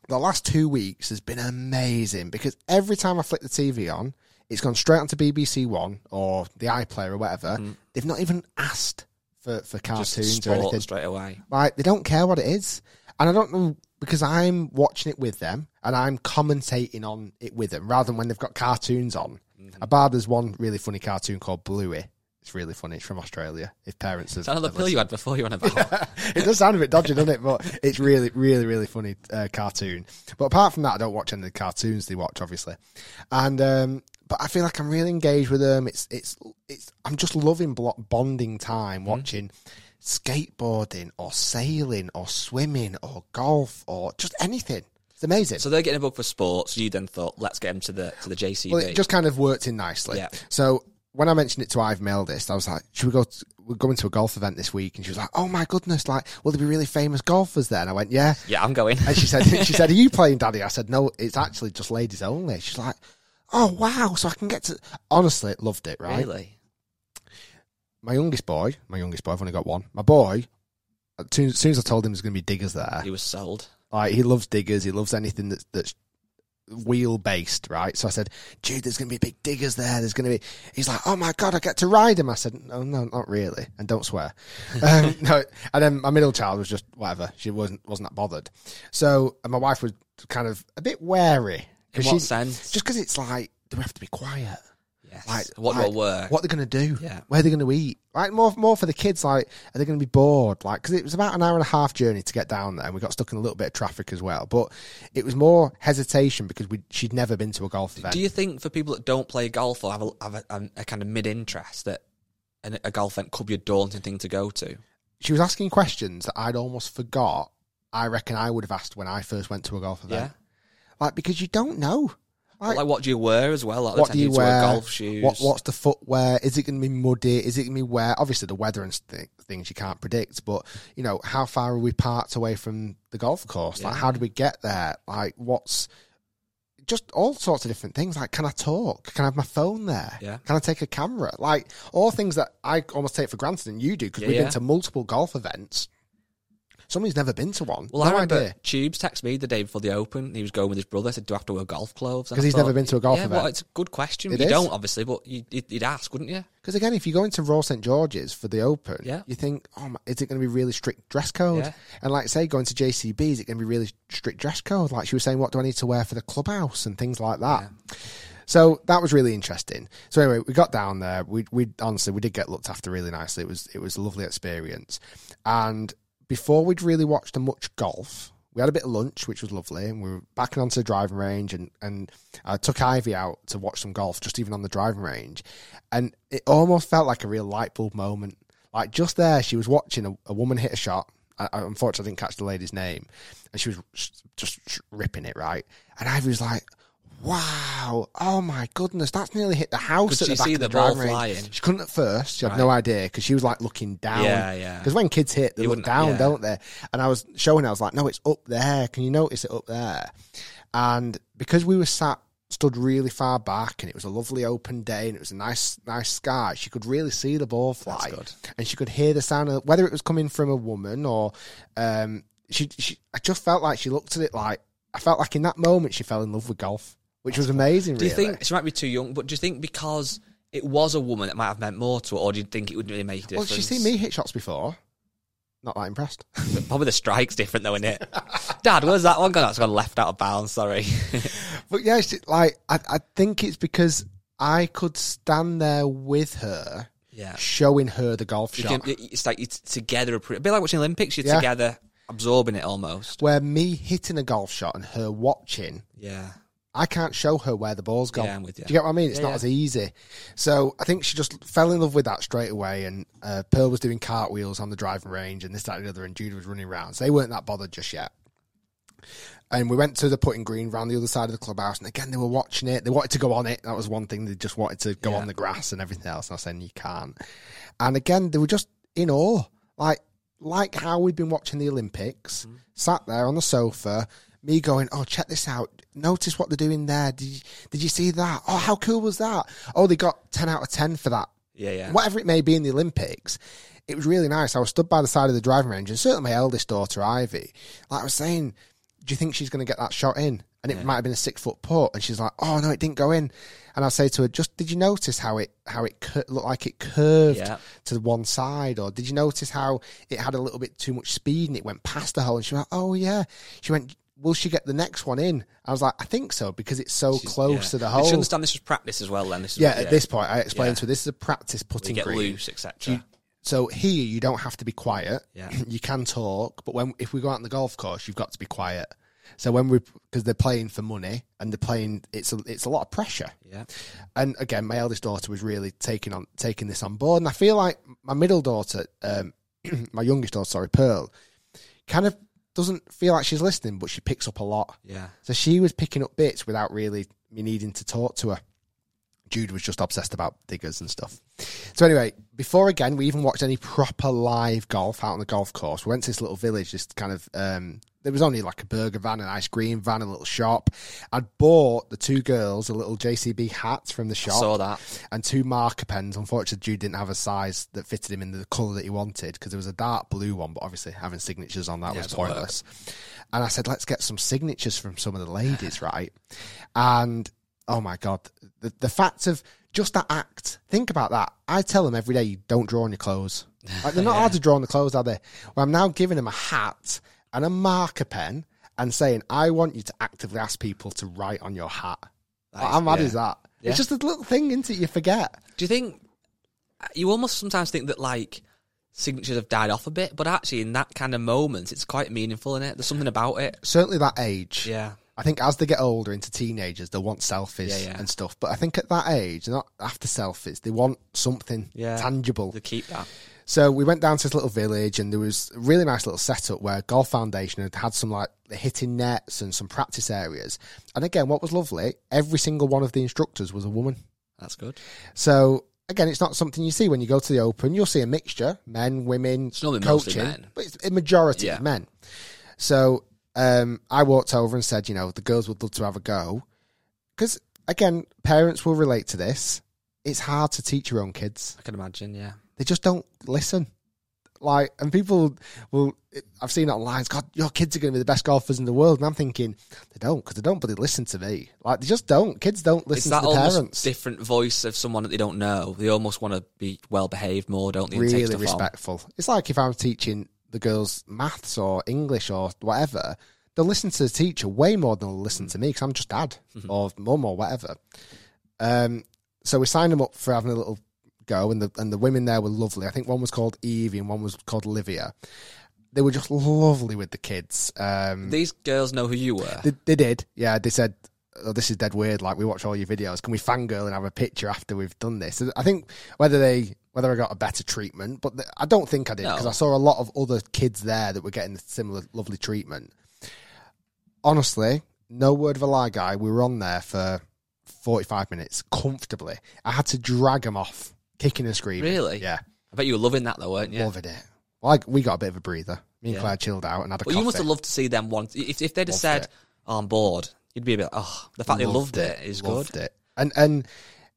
The last two weeks has been amazing because every time I flick the TV on, it's gone straight onto BBC One or the iPlayer or whatever. They've not even asked for, for cartoons or anything. straight away. Like, they don't care what it is. And I don't know because I'm watching it with them and I'm commentating on it with them rather than when they've got cartoons on. Mm-hmm. A bar, there's one really funny cartoon called Bluey. It's really funny. It's from Australia. If parents have, that another pill you had before you went about? it does sound a bit dodgy, doesn't it? But it's really, really, really funny uh, cartoon. But apart from that, I don't watch any of the cartoons they watch, obviously. And um, but I feel like I'm really engaged with them. It's it's it's. I'm just loving blo- bonding time Mm-hmm. watching skateboarding or sailing or swimming or golf or just anything. It's amazing. so they're getting a book for sports. You then thought, let's get them to the to the JCB. Well, it just kind of worked in nicely. Yeah. So when I mentioned it to Ivy, my eldest, I was like, "Should we go? To, we're going to a golf event this week." And she was like, "Oh my goodness! Like, will there be really famous golfers there?" And I went, "Yeah." yeah, I'm going. And she said, "She said, are you playing, Daddy?" I said, "No, it's actually just ladies only." She's like, "Oh wow!" So I can get to. Honestly, loved it. Right. Really? My youngest boy, my youngest boy, I've only got one. My boy. As soon, as soon as I told him there's going to be diggers there, He was sold. like he loves diggers. He loves anything that's that's wheel based, right? So I said, "Dude, there's going to be big diggers there. There's going to be." He's like, "Oh my god, I get to ride him." I said, "No, no, not really, and don't swear." um, no, and then my middle child was just whatever. She wasn't wasn't that bothered. So and my wife was kind of a bit wary. In what she- sense? Just because it's like, do we have to be quiet? Yes. Like, what like, will work? What they're going to do? Yeah. Where they're going to eat? Like more, more for the kids. Like, are they going to be bored? Like, because it was about an hour and a half journey to get down there, and we got stuck in a little bit of traffic as well. But it was more hesitation because we she'd never been to a golf event. Do you think for people that don't play golf or have a, have a, a, a kind of mid interest that an, a golf event could be a daunting thing to go to? she was asking questions that I'd almost forgot. I reckon I would have asked when I first went to a golf event. Like because you don't know. Like, like what do you wear as well? Like what do you wear? golf shoes. What what's the footwear? Is it going to be muddy? Is it going to be wet? Obviously, the weather and th- things you can't predict. But you know, how far are we parked away from the golf course? Like, how do we get there? Like, what's just all sorts of different things. Like, can I talk? Can I have my phone there? Yeah. Can I take a camera? Like, all things that I almost take for granted, and you do because Yeah, we've yeah. been to multiple golf events. Somebody's never been to one. Well, no I remember idea. Tubes texted me the day before the Open. He was going with his brother. I said, "Do I have to wear golf clothes?" Because he's thought, never been to a golf yeah, event. Well, it's a good question. It you is. don't obviously, but you, you'd, you'd ask, wouldn't you? Because again, if you go into Royal St George's for the Open, Yeah. you think, oh, my, is it going to be really strict dress code? Yeah. And like say, going to JCB, is it going to be really strict dress code? Like she was saying, what do I need to wear for the clubhouse and things like that. So that was really interesting. So anyway, we got down there. We we honestly we did get looked after really nicely. It was it was a lovely experience. And before we'd really watched much golf, we had a bit of lunch, which was lovely, and we were backing onto the driving range, and and I took Ivy out to watch some golf, just even on the driving range, and it almost felt like a real light bulb moment. Like just there, she was watching a, a woman hit a shot, I, I, unfortunately, I didn't catch the lady's name, and she was just ripping it right. And Ivy was like, "Wow, oh my goodness, that's nearly hit the house Could at the back see of the, the ball driving range." flying? She couldn't at first. She had no idea because she was like looking down. Yeah, yeah. Because when kids hit, they You look wouldn't- down, yeah. don't they? And I was showing her, I was like, "No, it's up there. Can you notice it up there?" And because we were sat stood really far back and it was a lovely open day and it was a nice nice sky she could really see the ball fly good. and she could hear the sound of whether it was coming from a woman or um she, she i just felt like she looked at it like i felt like in that moment she fell in love with golf which was amazing Do you really. think she might be too young? But do you think because it was a woman that might have meant more to her, or do you think it would really make a well difference? she's seen me hit shots before not that impressed Probably the strike's different though, isn't it? Dad, where's that one gone? That's gone left out of bounds. Sorry. But yeah, she, like I, I think it's because I could stand there with her, Yeah. showing her the golf shot. it's like you're together, a bit like watching Olympics. You're Yeah. together, absorbing it almost. where me hitting a golf shot and her watching, Yeah. I can't show her where the ball's gone. Yeah, I'm with you. Do you get what I mean? It's Yeah, not yeah. as easy. So I think she just fell in love with that straight away. And uh, Pearl was doing cartwheels on the driving range and this, that, and the other, and Judah was running around. So they weren't that bothered just yet. And we went to the putting green round the other side of the clubhouse, and again they were watching it. They wanted to go on it. That was one thing. They just wanted to go Yeah. on the grass and everything else. And I was saying you can't. And again, they were just in awe, like like how we'd been watching the Olympics. Mm-hmm. Sat there on the sofa, me going, "Oh, check this out! Notice what they're doing there. Did you, did you see that? Oh, how cool was that? Oh, they got ten out of ten for that Yeah, yeah. whatever it may be in the Olympics, it was really nice. I was stood by the side of the driving range, and certainly my eldest daughter, Ivy, like I was saying, do you think she's going to get that shot in? And it might have been a six foot putt, and she's like, "Oh no, it didn't go in." And I say to her, "Just did you notice how it how it cur- looked like it curved Yeah. to one side, or did you notice how it had a little bit too much speed and it went past the hole?" And she went, "Oh yeah." She went, "Will she get the next one in?" I was like, "I think so because it's so She's- close yeah. to the Did hole." she understand this was practice as well? Then this was, yeah, at this point, I explained Yeah. to her this is a practice you putting get green. loose, etc. So here you don't have to be quiet. Yeah. you can talk, but when if we go out on the golf course, you've got to be quiet. So when we because they're playing for money and they're playing, it's a it's a lot of pressure. Yeah. And again, my eldest daughter was really taking on taking this on board, and I feel like my middle daughter, um, my youngest daughter, sorry, Pearl, kind of doesn't feel like she's listening, but she picks up a lot. Yeah. So she was picking up bits without really me needing to talk to her. Jude was just obsessed about diggers and stuff. So anyway, before again we even watched any proper live golf out on the golf course, we went to this little village, this kind of um there was only like a burger van, an ice cream van, a little shop. I'd bought the two girls a little JCB hat from the shop Saw that. and two marker pens. Unfortunately, Jude didn't have a size that fitted him in the colour that he wanted because there was a dark blue one, but obviously having signatures on that Yeah, was it pointless. And I said, let's get some signatures from some of the ladies, right? And oh my God, the, the fact of just that act, think about that. I tell them every day, you don't draw on your clothes. Like, they're not hard to draw on the clothes, are they? Well, I'm now giving them a hat and a marker pen and saying, I want you to actively ask people to write on your hat. That How is- mad yeah. is that? Yeah. It's just a little thing, isn't it? You forget. Do you think you almost sometimes think that like signatures have died off a bit, but actually in that kind of moment, it's quite meaningful in it. There's something about it. Certainly that age. Yeah. I think as they get older into teenagers, they want selfies Yeah, yeah. and stuff. But I think at that age, not after selfies, they want something tangible. To keep that. So we went down to this little village, and there was a really nice little setup where Golf Foundation had had some like hitting nets and some practice areas. And again, what was lovely, every single one of the instructors was a woman. That's good. So again, it's not something you see when you go to the Open. You'll see a mixture, men, women, It's coaching, men. but it's a majority Yeah. of men. So um, I walked over and said, you know, the girls would love to have a go because again, parents will relate to this. It's hard to teach your own kids; I can imagine. Yeah. They just don't listen. Like, and people will. I've seen it online. God, your kids are going to be the best golfers in the world, and I'm thinking they don't because they don't. But they listen to me. Like, they just don't. Kids don't listen to the parents. different voice of someone that they don't know. They almost want to be well behaved more, don't they? and take really stuff on. respectful. It's like if I was teaching the girls maths or English or whatever, they'll listen to the teacher way more than they'll listen to me because I'm just dad Mm-hmm. or mum or whatever. Um, so we signed them up for having a little go, and the and the women there were lovely. I think one was called Evie and one was called Olivia. They were just lovely with the kids. Um, These girls know who you were. they, they did, yeah. They said oh, this is dead weird. Like we watch all your videos. Can we fangirl and have a picture after we've done this? I think whether they whether I got a better treatment, but th- I don't think I did because No. I saw a lot of other kids there that were getting similar lovely treatment. Honestly, no word of a lie, guy. We were on there for forty five minutes comfortably. I had to drag them off, kicking and screaming. Really? Yeah, I bet you were loving that though, weren't you? loving it. Like we got a bit of a breather. Me and Yeah. Claire chilled out and had a Well, coffee. you must have loved to see them once. If, if they'd have Loved said, it. oh, I'm bored, you'd be a bit, oh, the fact they loved it is loved good. it. And and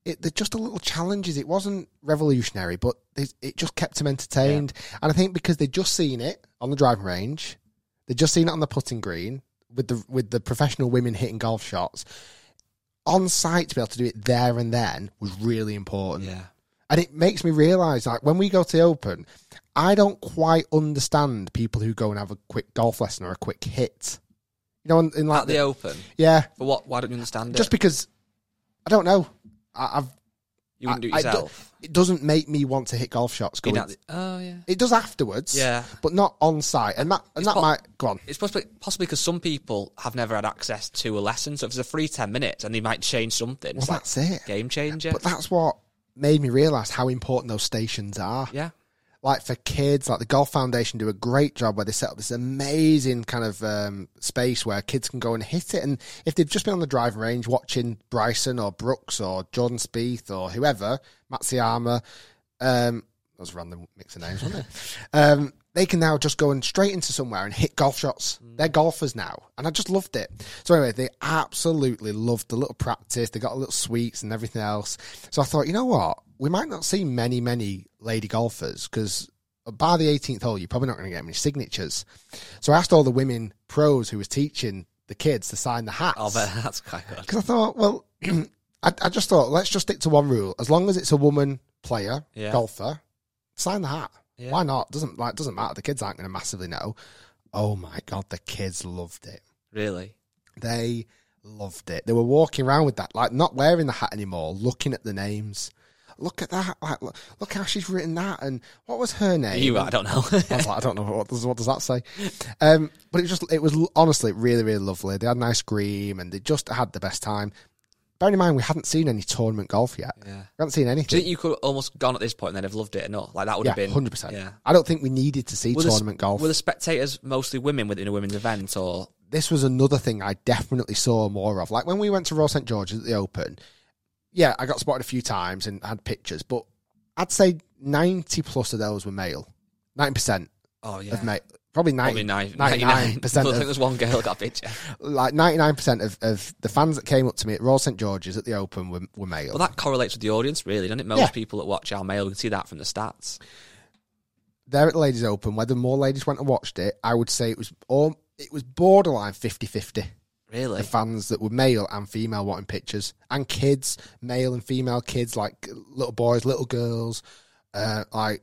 it, they're just a little challenges. It wasn't revolutionary, but they, it just kept them entertained. And I think because they'd just seen it on the driving range, they'd just seen it on the putting green with the with the professional women hitting golf shots. On site to be able to do it there and then was really important. Yeah. And it makes me realise, like, when we go to the Open, I don't quite understand people who go and have a quick golf lesson or a quick hit. You know, in, in like At the Open. yeah, For what? Why don't you understand it? just it? because I don't know. I, I've you wouldn't do it I- I do- yourself. it doesn't make me want to hit golf shots. Going, the- oh, yeah. it does afterwards, Yeah. but not on site, and that and It's that po- might go on. It's possibly possibly because some people have never had access to a lesson, so if it's a free ten minutes and they might change something, Well, it's like that's it. game changer. But that's what made me realise how important those stations are. yeah, like for kids, like the Golf Foundation do a great job where they set up this amazing kind of um, space where kids can go and hit it. And if they've just been on the driving range watching Bryson or Brooks or Jordan Spieth or whoever, Matsuyama, um, a random mix of names, wasn't it? Um, they can now just go and straight into somewhere and hit golf shots. They're golfers now, and I just loved it. So anyway, they absolutely loved the little practice. They got a little sweets and everything else. So I thought, you know what, we might not see many, many lady golfers because by the 18th hole, you're probably not going to get many signatures. So I asked all the women pros who was teaching the kids to sign the hats. oh, that's quite good. Because I thought, well, I, I just thought, let's just stick to one rule. As long as it's a woman player, Yeah. golfer, sign the hat. Yeah. Why not? Doesn't like doesn't matter. The kids aren't going to massively know. Oh my god, the kids loved it. Really? They loved it. They were walking around with that, like not wearing the hat anymore, looking at the names. Look at that! Like, look, look how she's written that, and what was her name? You, I don't know. I was like, I don't know what does what does that say. Um, but it was just it was honestly really really lovely. They had an ice cream and they just had the best time. Bearing in mind we hadn't seen any tournament golf yet. Yeah. We hadn't seen anything. Do you think you could almost gone at this point and they'd have loved it or not? Like that would yeah, have been hundred percent. Yeah. I don't think we needed to see Were the, tournament golf. were the spectators mostly women within a women's event, or this was another thing I definitely saw more of. Like when we went to Royal St George's at the Open, yeah, I got spotted a few times and had pictures, but I'd say ninety plus of those were male. Ninety percent oh yeah, of male. Probably probably 90, nine, 99 percent I think there's one girl that got a picture. like 99% of, of the fans that came up to me at Royal St George's at the Open were, were male. Well, that correlates with the audience, really, doesn't it? Most Yeah. people that watch our male, we can see that from the stats. there at the Ladies Open, whether more ladies went and watched it, I would say it was all, it was borderline 50-50. Really? The fans that were male and female wanting pictures. And kids, male and female kids, like little boys, little girls. Uh, like,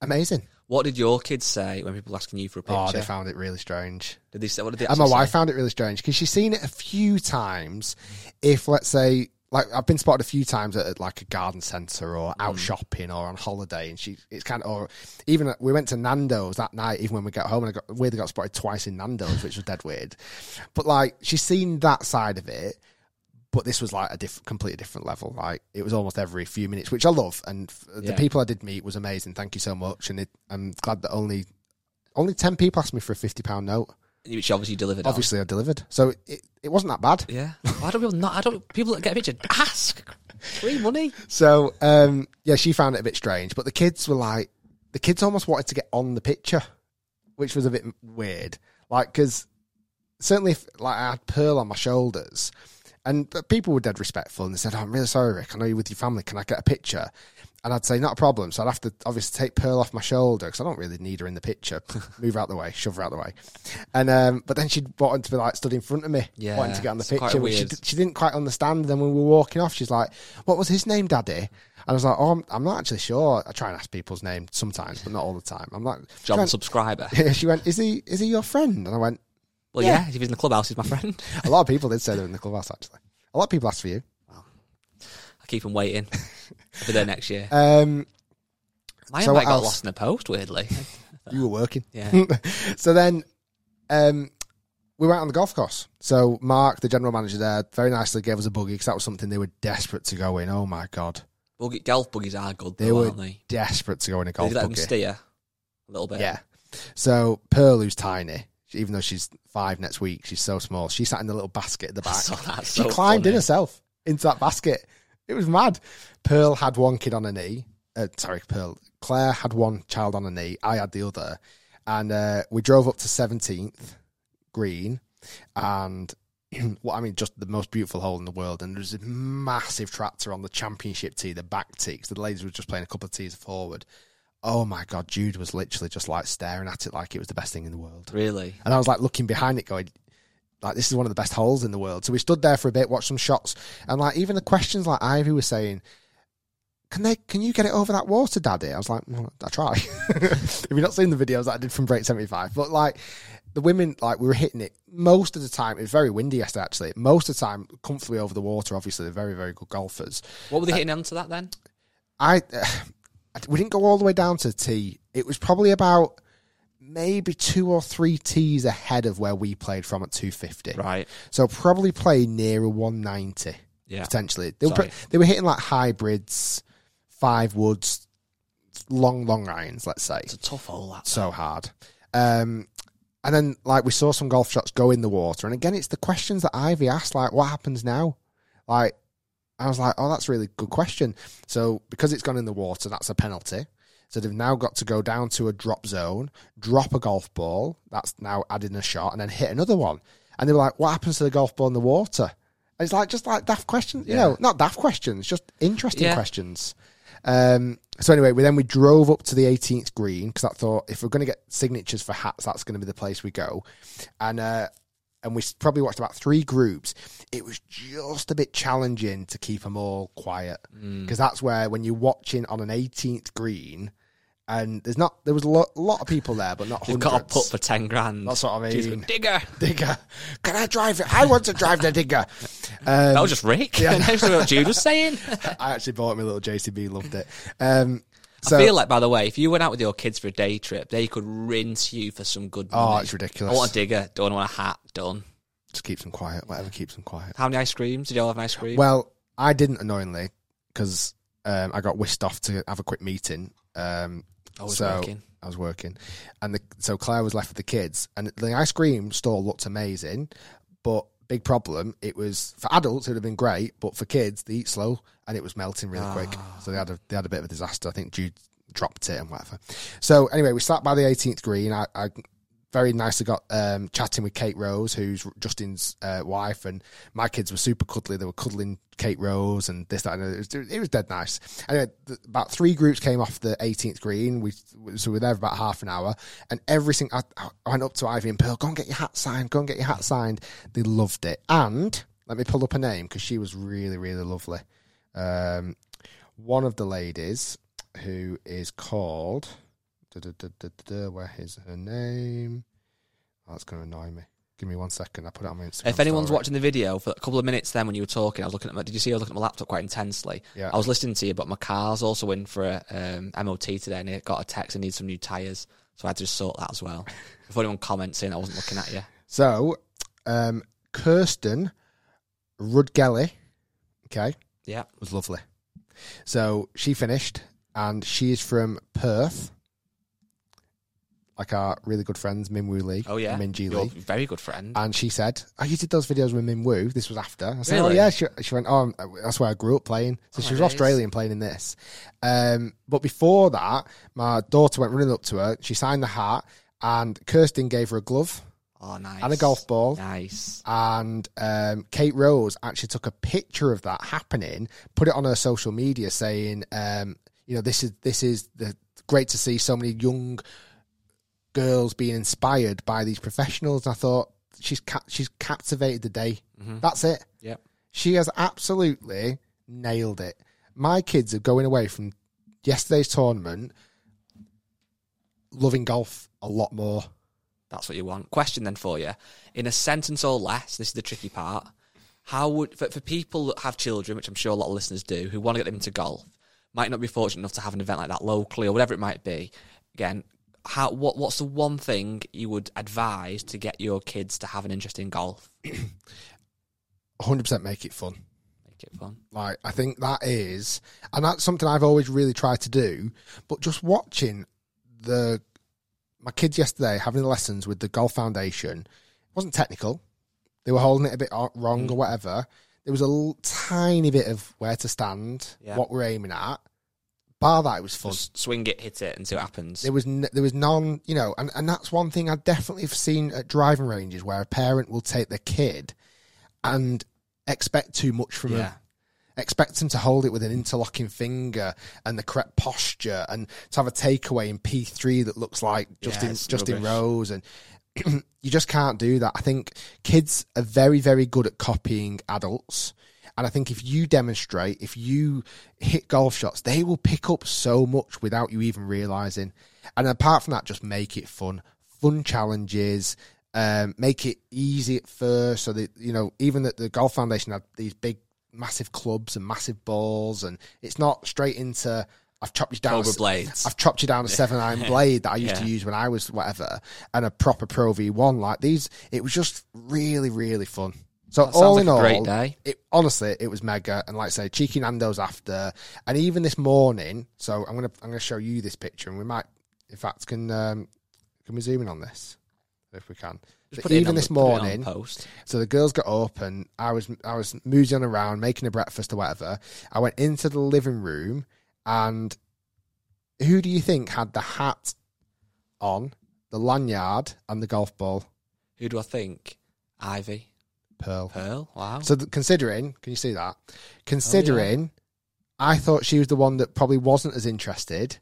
amazing. What did your kids say when people were asking you for a picture? Oh, they found it really strange. did they say what did they And my wife say? found it really strange because she's seen it a few times. If let's say, like I've been spotted a few times at, at, like a garden centre or Mm. out shopping or on holiday, and she it's kind of or even we went to Nando's that night. Even when we got home, and I got weirdly got spotted twice in Nando's, which was dead weird. But like she's seen that side of it. But this was like a diff- completely different level. Like it was almost every few minutes, which I love. And f- the people I did meet was amazing. Thank you so much. And it, I'm glad that only only ten people asked me for a fifty pound note. Which obviously you delivered. on. Obviously, I delivered, so it, it wasn't that bad. Yeah. Why don't people not? I don't. People that get a picture ask. Free money. So um, yeah, she found it a bit strange, but the kids were like, the kids almost wanted to get on the picture, which was a bit weird. Like because certainly, if, like I had Pearl on my shoulders, and people were dead respectful, and they said, oh, "I'm really sorry, Rick. I know you're with your family. Can I get a picture?" And I'd say, "Not a problem." So I'd have to obviously take Pearl off my shoulder because I don't really need her in the picture. Move her out the way, shove her out the way, and um, but then she'd wanted to be like stood in front of me, Yeah, wanting to get on the picture, which she, she didn't quite understand. And then when we were walking off, she's like, "What was his name, Daddy?" And I was like, "Oh, I'm, I'm not actually sure. I try and ask people's names sometimes, but not all the time. I'm like, John went, subscriber. she went, "Is he? Is he your friend?" And I went, Well, Yeah. yeah. If he's in the clubhouse, he's my friend. "A lot of people did say they're in the clubhouse. Actually, a lot of people asked for you." I keep him waiting. I'll be there next year. Um, My so invite got else? lost in the post. Weirdly. you were working, Yeah. so then, um, we went on the golf course. So Mark, the general manager there, very nicely gave us a buggy because that was something they were desperate to go in. Oh my god, Buggy, golf buggies are good, they though, were aren't they? desperate to go in a golf They let them buggy. steer a little bit. Yeah. So Pearl, who's tiny, even though she's five next week, she's so small. She sat in the little basket at the back. saw that, she so climbed in herself into that basket. It was mad. Pearl had one kid on her knee. Uh, sorry, Pearl. Claire had one child on her knee. I had the other, and uh, we drove up to seventeenth green, and well, I mean, just the most beautiful hole in the world. And there's a massive tractor on the championship tee, the back tee, because the ladies were just playing a couple of tees forward. Oh my god, Jude was literally just like staring at it like it was the best thing in the world. Really? And I was like looking behind it, going, like, this is one of the best holes in the world. So we stood there for a bit, watched some shots, and like even the questions like Ivy was saying, can they can you get it over that water, Daddy? I was like, well, I try. Have you not seen the videos that I did from Break 75? But like the women, like we were hitting it most of the time. It was very windy yesterday, actually. Most of the time, comfortably over the water. Obviously, they're very, very good golfers. What were they uh, hitting onto that then? I we didn't go all the way down to T. It was probably about maybe two or three tees ahead of where we played from at 250. Right. So probably play near a 190 Yeah. potentially. They were pre- they were hitting like hybrids, five woods, long long irons. Let's say It's a tough hole, that. so hard. Um, and then like we saw some golf shots go in the water, and again it's the questions that Ivy asked, like what happens now? Like I was like, oh, that's a really good question. So because it's gone in the water, that's a penalty. So they've now got to go down to a drop zone, drop a golf ball. That's now adding a shot, and then hit another one. And they were like, what happens to the golf ball in the water? And it's like just like daft questions, you know, not daft questions, just interesting Yeah. questions. Um, so anyway, we then we drove up to the 18th green because I thought if we're going to get signatures for hats, that's going to be the place we go. And uh, and we probably watched about three groups. It was just a bit challenging to keep them all quiet Mm. because that's where when you're watching on an 18th green, and there's not there was a lot, lot of people there, but not You've got to put for 10 grand. That's what I mean. digger. digger. Can I drive it? I want to drive the digger. Um, that was just Rick. yeah. That's what Jude was saying. I actually bought me a little JCB, loved it. Um, so I feel like, by the way, if you went out with your kids for a day trip, they could rinse you for some good money. Oh, it's ridiculous. I want a digger. Don't want a hat. Done. just keeps them quiet. Whatever keeps them quiet. How many ice creams? Did you all have an ice cream? Well, I didn't annoyingly because um, I got whisked off to have a quick meeting. Um, I was so working. I was working, and the, so Claire was left with the kids, and the ice cream stall looked amazing, but big problem. It was for adults, it would have been great, but for kids, they eat slow, and it was melting really quick. Ah. So they had a they had a bit of a disaster. I think Jude dropped it and whatever. So anyway, we sat by the 18th green. I, I very nicely got um, chatting with Kate Rose, who's Justin's uh, wife, and my kids were super cuddly. They were cuddling Kate Rose and this, that, and it was, it was dead nice. Anyway, about three groups came off the 18th green. We so we were there for about half an hour, and every single I, I went up to Ivy and Pearl, go and get your hat signed, go and get your hat signed. They loved it, and let me pull up her name because she was really, really lovely. Um, one of the ladies who is called. Da, da, da, da, da, da, where is her name? Oh, that's going to annoy me. Give me one second. I put it on my Instagram. If anyone's story. watching the video for a couple of minutes, then when you were talking, I was looking at my. Did you see I was looking at my laptop quite intensely? Yeah. I was listening to you, but my car's also in for a um, MOT today, and it got a text and needs some new tyres, so I had to just sort that as well. if anyone comments saying I wasn't looking at you, So, um, Kirsten Rudgeley, okay, yeah, was lovely. So she finished, and she is from Perth, like our really good friends Min Woo Lee, oh yeah, and Minjee Lee. very good friend. And she said, "Oh, you did those videos with Min Woo. This was after." I said, "Oh Really? yeah." She, she went, "Oh, that's where I grew up playing." So Oh, she was nice. Australian playing in this. Um, but before that, my daughter went running up to her. She signed the hat, and Kirsten gave her a glove oh, nice. and a golf ball. Nice. And um, Kate Rose actually took a picture of that happening, put it on her social media, saying, um, "You know, this is this is the great to see so many young girls being inspired by these professionals." And I thought she's ca- she's captivated the day. Mm-hmm. That's it. Yep. She has absolutely nailed it. My kids are going away from yesterday's tournament loving golf a lot more. That's what you want. Question then for you. In a sentence or less, this is the tricky part. How would, for, for people that have children, which I'm sure a lot of listeners do, who want to get them into golf, might not be fortunate enough to have an event like that locally or whatever it might be. Again, how what what's the one thing you would advise to get your kids to have an interest in golf? 100% make it fun. Make it fun. Like I think that is, and that's something I've always really tried to do. But just watching the my kids yesterday having the lessons with the Golf Foundation it wasn't technical. They were holding it a bit wrong Mm. or whatever. There was a l- tiny bit of where to stand, Yeah. what we're aiming at. Bar that, it was fun. Just swing it, hit it, and see what happens. There was n- there was none, you know, and, and that's one thing I definitely have seen at driving ranges where a parent will take their kid and expect too much from Yeah. them. Expect them to hold it with an interlocking finger and the correct posture, and to have a takeaway in P three that looks like just Yeah, in just in rows, and you just can't do that. I think kids are very very good at copying adults. And I think if you demonstrate, if you hit golf shots, they will pick up so much without you even realizing. And apart from that, just make it fun. Fun challenges, um, make it easy at first. So that, you know, even that the Golf Foundation had these big, massive clubs and massive balls, and it's not straight into, I've chopped you down. A-. I've chopped you down a seven iron blade that I used to use when I was whatever, and a proper Pro V1. Like these, it was just really, really fun. So That all like in a all, great day. it honestly it was mega. And like I say cheeky nando's after. And even this morning so i'm gonna i'm gonna show you this picture and we might in fact can um can we zoom in on this? If we can. Just So put it in even this the- put it on the morning post. so the girls got up and i was i was moozing around making a breakfast or whatever. I went into the living room and who do you think had the hat on the lanyard and the golf ball? Who do I think? Ivy, pearl Pearl. Wow. So th- considering, can you see that? Considering, I thought she was the one that probably wasn't as interested.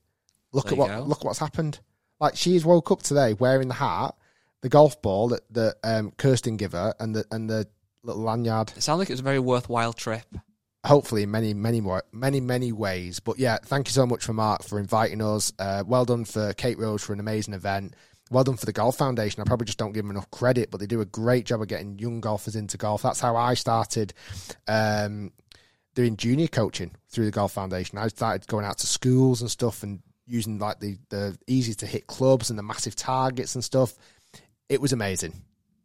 Look There at you what go. look what's happened. Like she's woke up today wearing the hat, the golf ball that that um, Kirsten gave her, and the and the little lanyard. it sounds like it was a very worthwhile trip. Hopefully, in many many more many many ways. But yeah, thank you so much for Mark for inviting us. Uh, well done for Kate Rose for an amazing event. Well done for the Golf Foundation. I probably just don't give them enough credit, but they do a great job of getting young golfers into golf. That's how I started um, doing junior coaching through the Golf Foundation. I started going out to schools and stuff and using like the, the easy to hit clubs and the massive targets and stuff. It was amazing.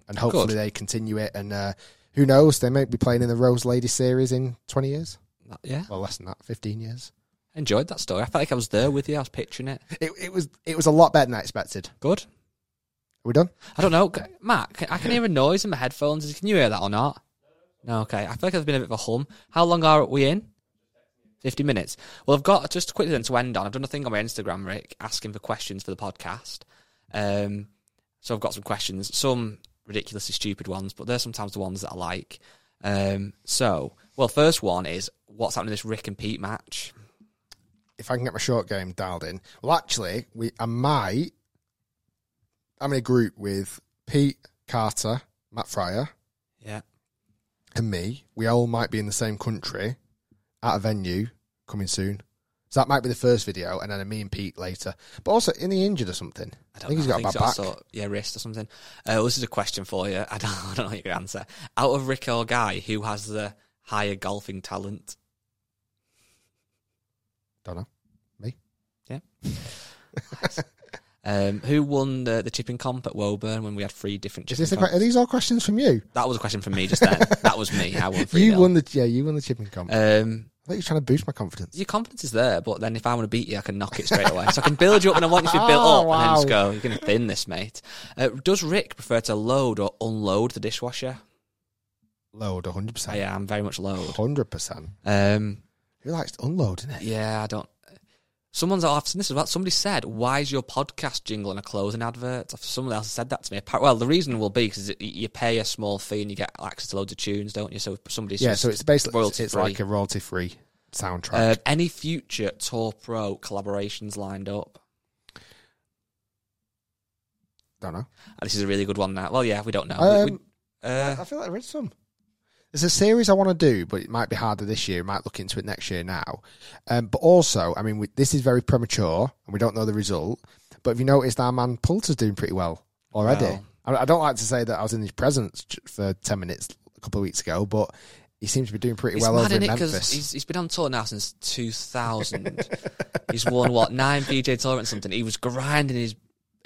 And hopefully Good. they continue it. And uh, who knows, they might be playing in the Rose Lady Series in 20 years. Yeah, Well, less than that, 15 years. Enjoyed that story. I felt like I was there with you. I was picturing it. It, it was it was a lot better than I expected. Good. Are we done? I don't know, Matt. can- I can hear a noise in my headphones. Can you hear that or not? No. Okay. I feel like there's been a bit of a hum. How long are we in? Fifty minutes. Well, I've got just quickly then to end on. I've done a thing on my Instagram, Rick, asking for questions for the podcast. Um, so I've got some questions, some ridiculously stupid ones, but they're sometimes the ones that I like. Um, so, well, first one is what's happening in this Rick and Pete match? If I can get my short game dialed in. Well, actually, we I might. I'm in a group with Pete Carter, Matt Fryer, Yeah. and me. We all might be in the same country at a venue coming soon. So that might be the first video, and then a me and Pete later. But also, in the injured or something. I, don't think he's got a bad back. also- yeah, wrist or something. Uh, well, this is a question for you. I don't, I don't know your answer. Out of Rick or Guy, who has the higher golfing talent? Don't know. Me. Yeah. um, who won the, the chipping comp at Woburn when we had three different Is this comps? are these all questions from you? That was a question from me just then. that was me. I won three You won the yeah. You won the chipping comp. Um, I thought you were trying to boost my confidence. your confidence is there, but then if I want to beat you, I can knock it straight away. so I can build you up, and I want you to be built Oh, up, and then just go. You're going to thin this, mate. Uh, does Rick prefer to load or unload the dishwasher? Load, hundred percent. yeah, I'm very much load. hundred percent. Um, Who likes unloading it? Yeah, I don't. Someone's I've seen this as well. Somebody said, "Why is your podcast jingle in a closing advert?" Someone else said that to me. Well, the reason will be because you pay a small fee and you get access to loads of tunes, don't you? So somebody's Yeah, so it's basically royalty it's free. like a royalty free soundtrack. Uh, any future Tour Pro collaborations lined up? Don't know. And this is a really good one. Now, well, yeah, we don't know. We- we- Um, uh, I feel like there is some. There's a series I want to do, but it might be harder this year. Might look into it next year now. Um, but also, I mean, we, this is very premature, and we don't know the result. But have you noticed our man Poulter's doing pretty well already? Well. I, I don't like to say that I was in his presence for ten minutes a couple of weeks ago, but he seems to be doing pretty It's well over in Memphis. He's, he's been on tour now since 2000. he's won, what, nine PGA Tour and something. He was grinding his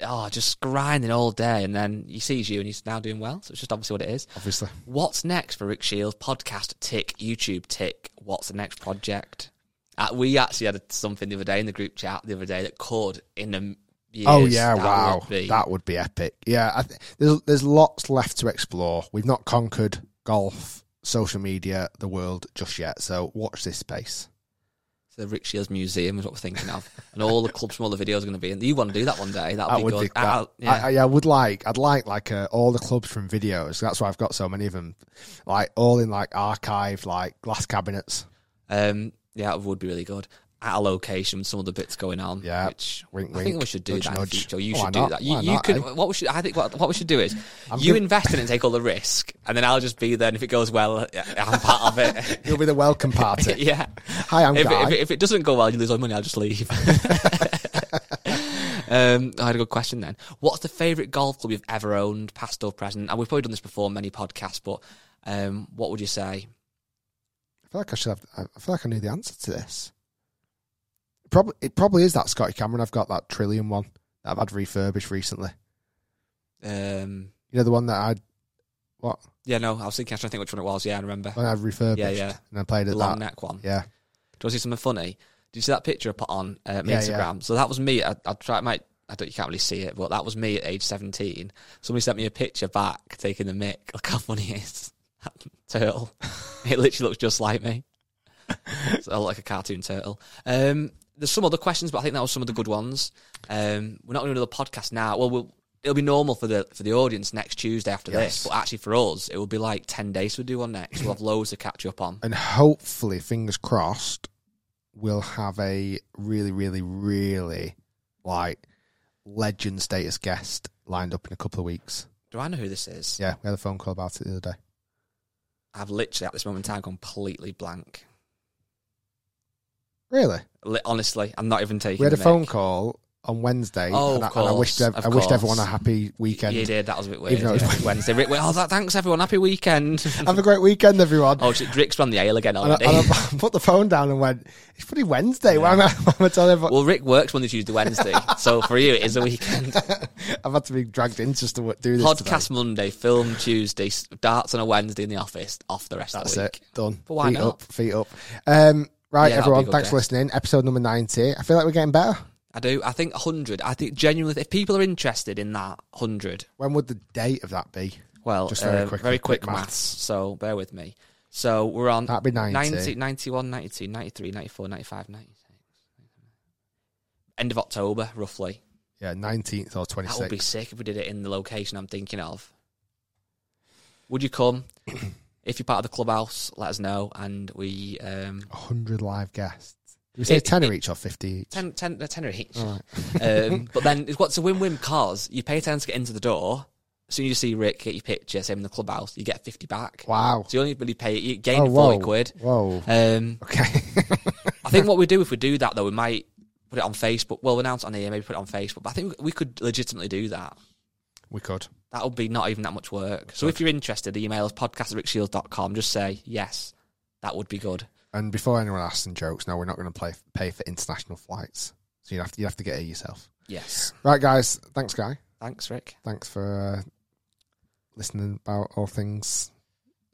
oh, just grinding all day, and then he sees you, and he's now doing well. So it's just obviously what it is. Obviously. What's next for Rick Shiels? Podcast tick, YouTube tick. What's the next project? Uh, we actually had something the other day in the group chat the other day that could in a years, Oh yeah! that wow, would be- that would be epic. Yeah, I th- there's there's lots left to explore. We've not conquered golf, social media, the world just yet. So watch this space. The Rick Shiels Museum is what we're thinking of, and all the clubs from all the videos are going to be in. You want to do that one day? That'd That be would good. That, I'll- yeah. I, I, I would like. I'd like like uh, all the clubs from videos. That's why I've got so many of them. Like all in like archive, like glass cabinets. Um, yeah, it would be really good. At a location with some of the bits going on. Yeah. Which Wink, I think we should do Nudge, that in the future. You Why should do that. You, Why you not, could. eh? What we should. I think what, what we should do is I'm you giv- invest in it and take all the risk, and then I'll just be there. And if it goes well, I'm part of it. You'll be the welcome party. yeah. Hi, I'm if, it, Guy. if, it, if it doesn't go well, you lose all your money. I'll just leave. um, I had a good question then. What's the favourite golf club you've ever owned, past or present? And we've probably done this before, on many podcasts, but um, what would you say? I feel like I should have. I feel like I knew the answer to this. Probably, it probably is that Scotty Cameron. I've got that Trillium one that I've had refurbished recently. Um, You know the one that I, what yeah, no, I was thinking, I was trying to think which one it was. Yeah, I remember. when I had refurbished. Yeah, yeah. And I played The long that. neck one. Yeah, Do you want to see something funny? Did you see that picture I put on uh, my Yeah, Instagram? So that was me. I. I might. I don't. You can't really see it, but that was me at age seventeen. Somebody sent me a picture back taking the mic. Look how funny it is. Turtle. it literally looks just like me. so I look like a cartoon turtle. Um, there's some other questions, but I think that was some of the good ones. Um, we're not going to do another podcast now. Well, we'll it'll be normal for the for the audience next Tuesday after Yes. this, but actually for us, it will be like ten days to do one next. We'll have loads to catch up on. and hopefully, fingers crossed, we'll have a really, really, really like legend status guest lined up in a couple of weeks. Do I know who this is? Yeah, we had a phone call about it the other day. I've literally at this moment in time completely blank. Really, honestly, I'm not even taking. we had a phone mic. call on Wednesday, Oh, and, I, of and I wished ev- I wished everyone a happy weekend. You did. That was a bit weird. Even though yeah. Wednesday. Rick, oh, that, thanks everyone. Happy weekend. Have a great weekend, everyone. oh, shit, Rick's on the ale again And I, already. and I put the phone down and went, "It's pretty Wednesday. Why am I, why am I telling everyone?" well, Rick works Monday, Tuesday, Wednesday. so for you, it is a weekend. I've had to be dragged in just to do this. Podcast today. Monday, film Tuesday, darts on a Wednesday in the office. Off the rest That's of the it. week. Done. But why feet not? up. Feet up. Um, right, Yeah, that'll be a everyone. Thanks for listening. Episode number ninety. I feel like we're getting better. I do. I think 100. I think genuinely, if people are interested in that 100, When would the date of that be? Well, Just very uh, quick- very quick, quick maths. maths. So bear with me. So we're on That'd be 90. 90, 91, 92, 93, 94, 95, 96. End of October, roughly. Yeah, nineteenth or twenty That would be sick if we did it in the location I'm thinking of. Would you come? if you're part of the clubhouse, let us know. And we. Um, hundred live guests. Did we say It- ten it- each or fifty each? 10, 10, a tenner each. Right. um, but then it's what's a win-win because you pay ten to get into the door. As soon as you see Rick get your picture, same in the clubhouse, you get fifty back. Wow. So you only really pay you gain Oh, forty whoa. quid. Whoa. Um, Okay. I think what we do if we do that though, we might put it on Facebook. Well, we'll announce it on here, maybe put it on Facebook. But I think we could legitimately do that. we could. That would be not even that much work. So if you're interested, email us podcast at rickshiels.com. Just say yes. That would be good. And before anyone asks some jokes, no, we're not going to play pay for international flights. So you have to you have to get it yourself. Yes. Right, guys. Thanks, guy. Thanks, Rick. Thanks for uh, listening about all things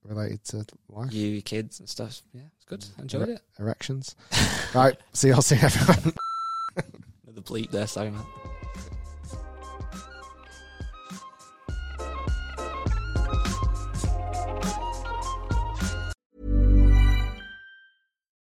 related to life. You, your kids and stuff. Yeah, it's good. Enjoyed it. Erections. right. See you all soon, everyone. The bleep there, sorry, man.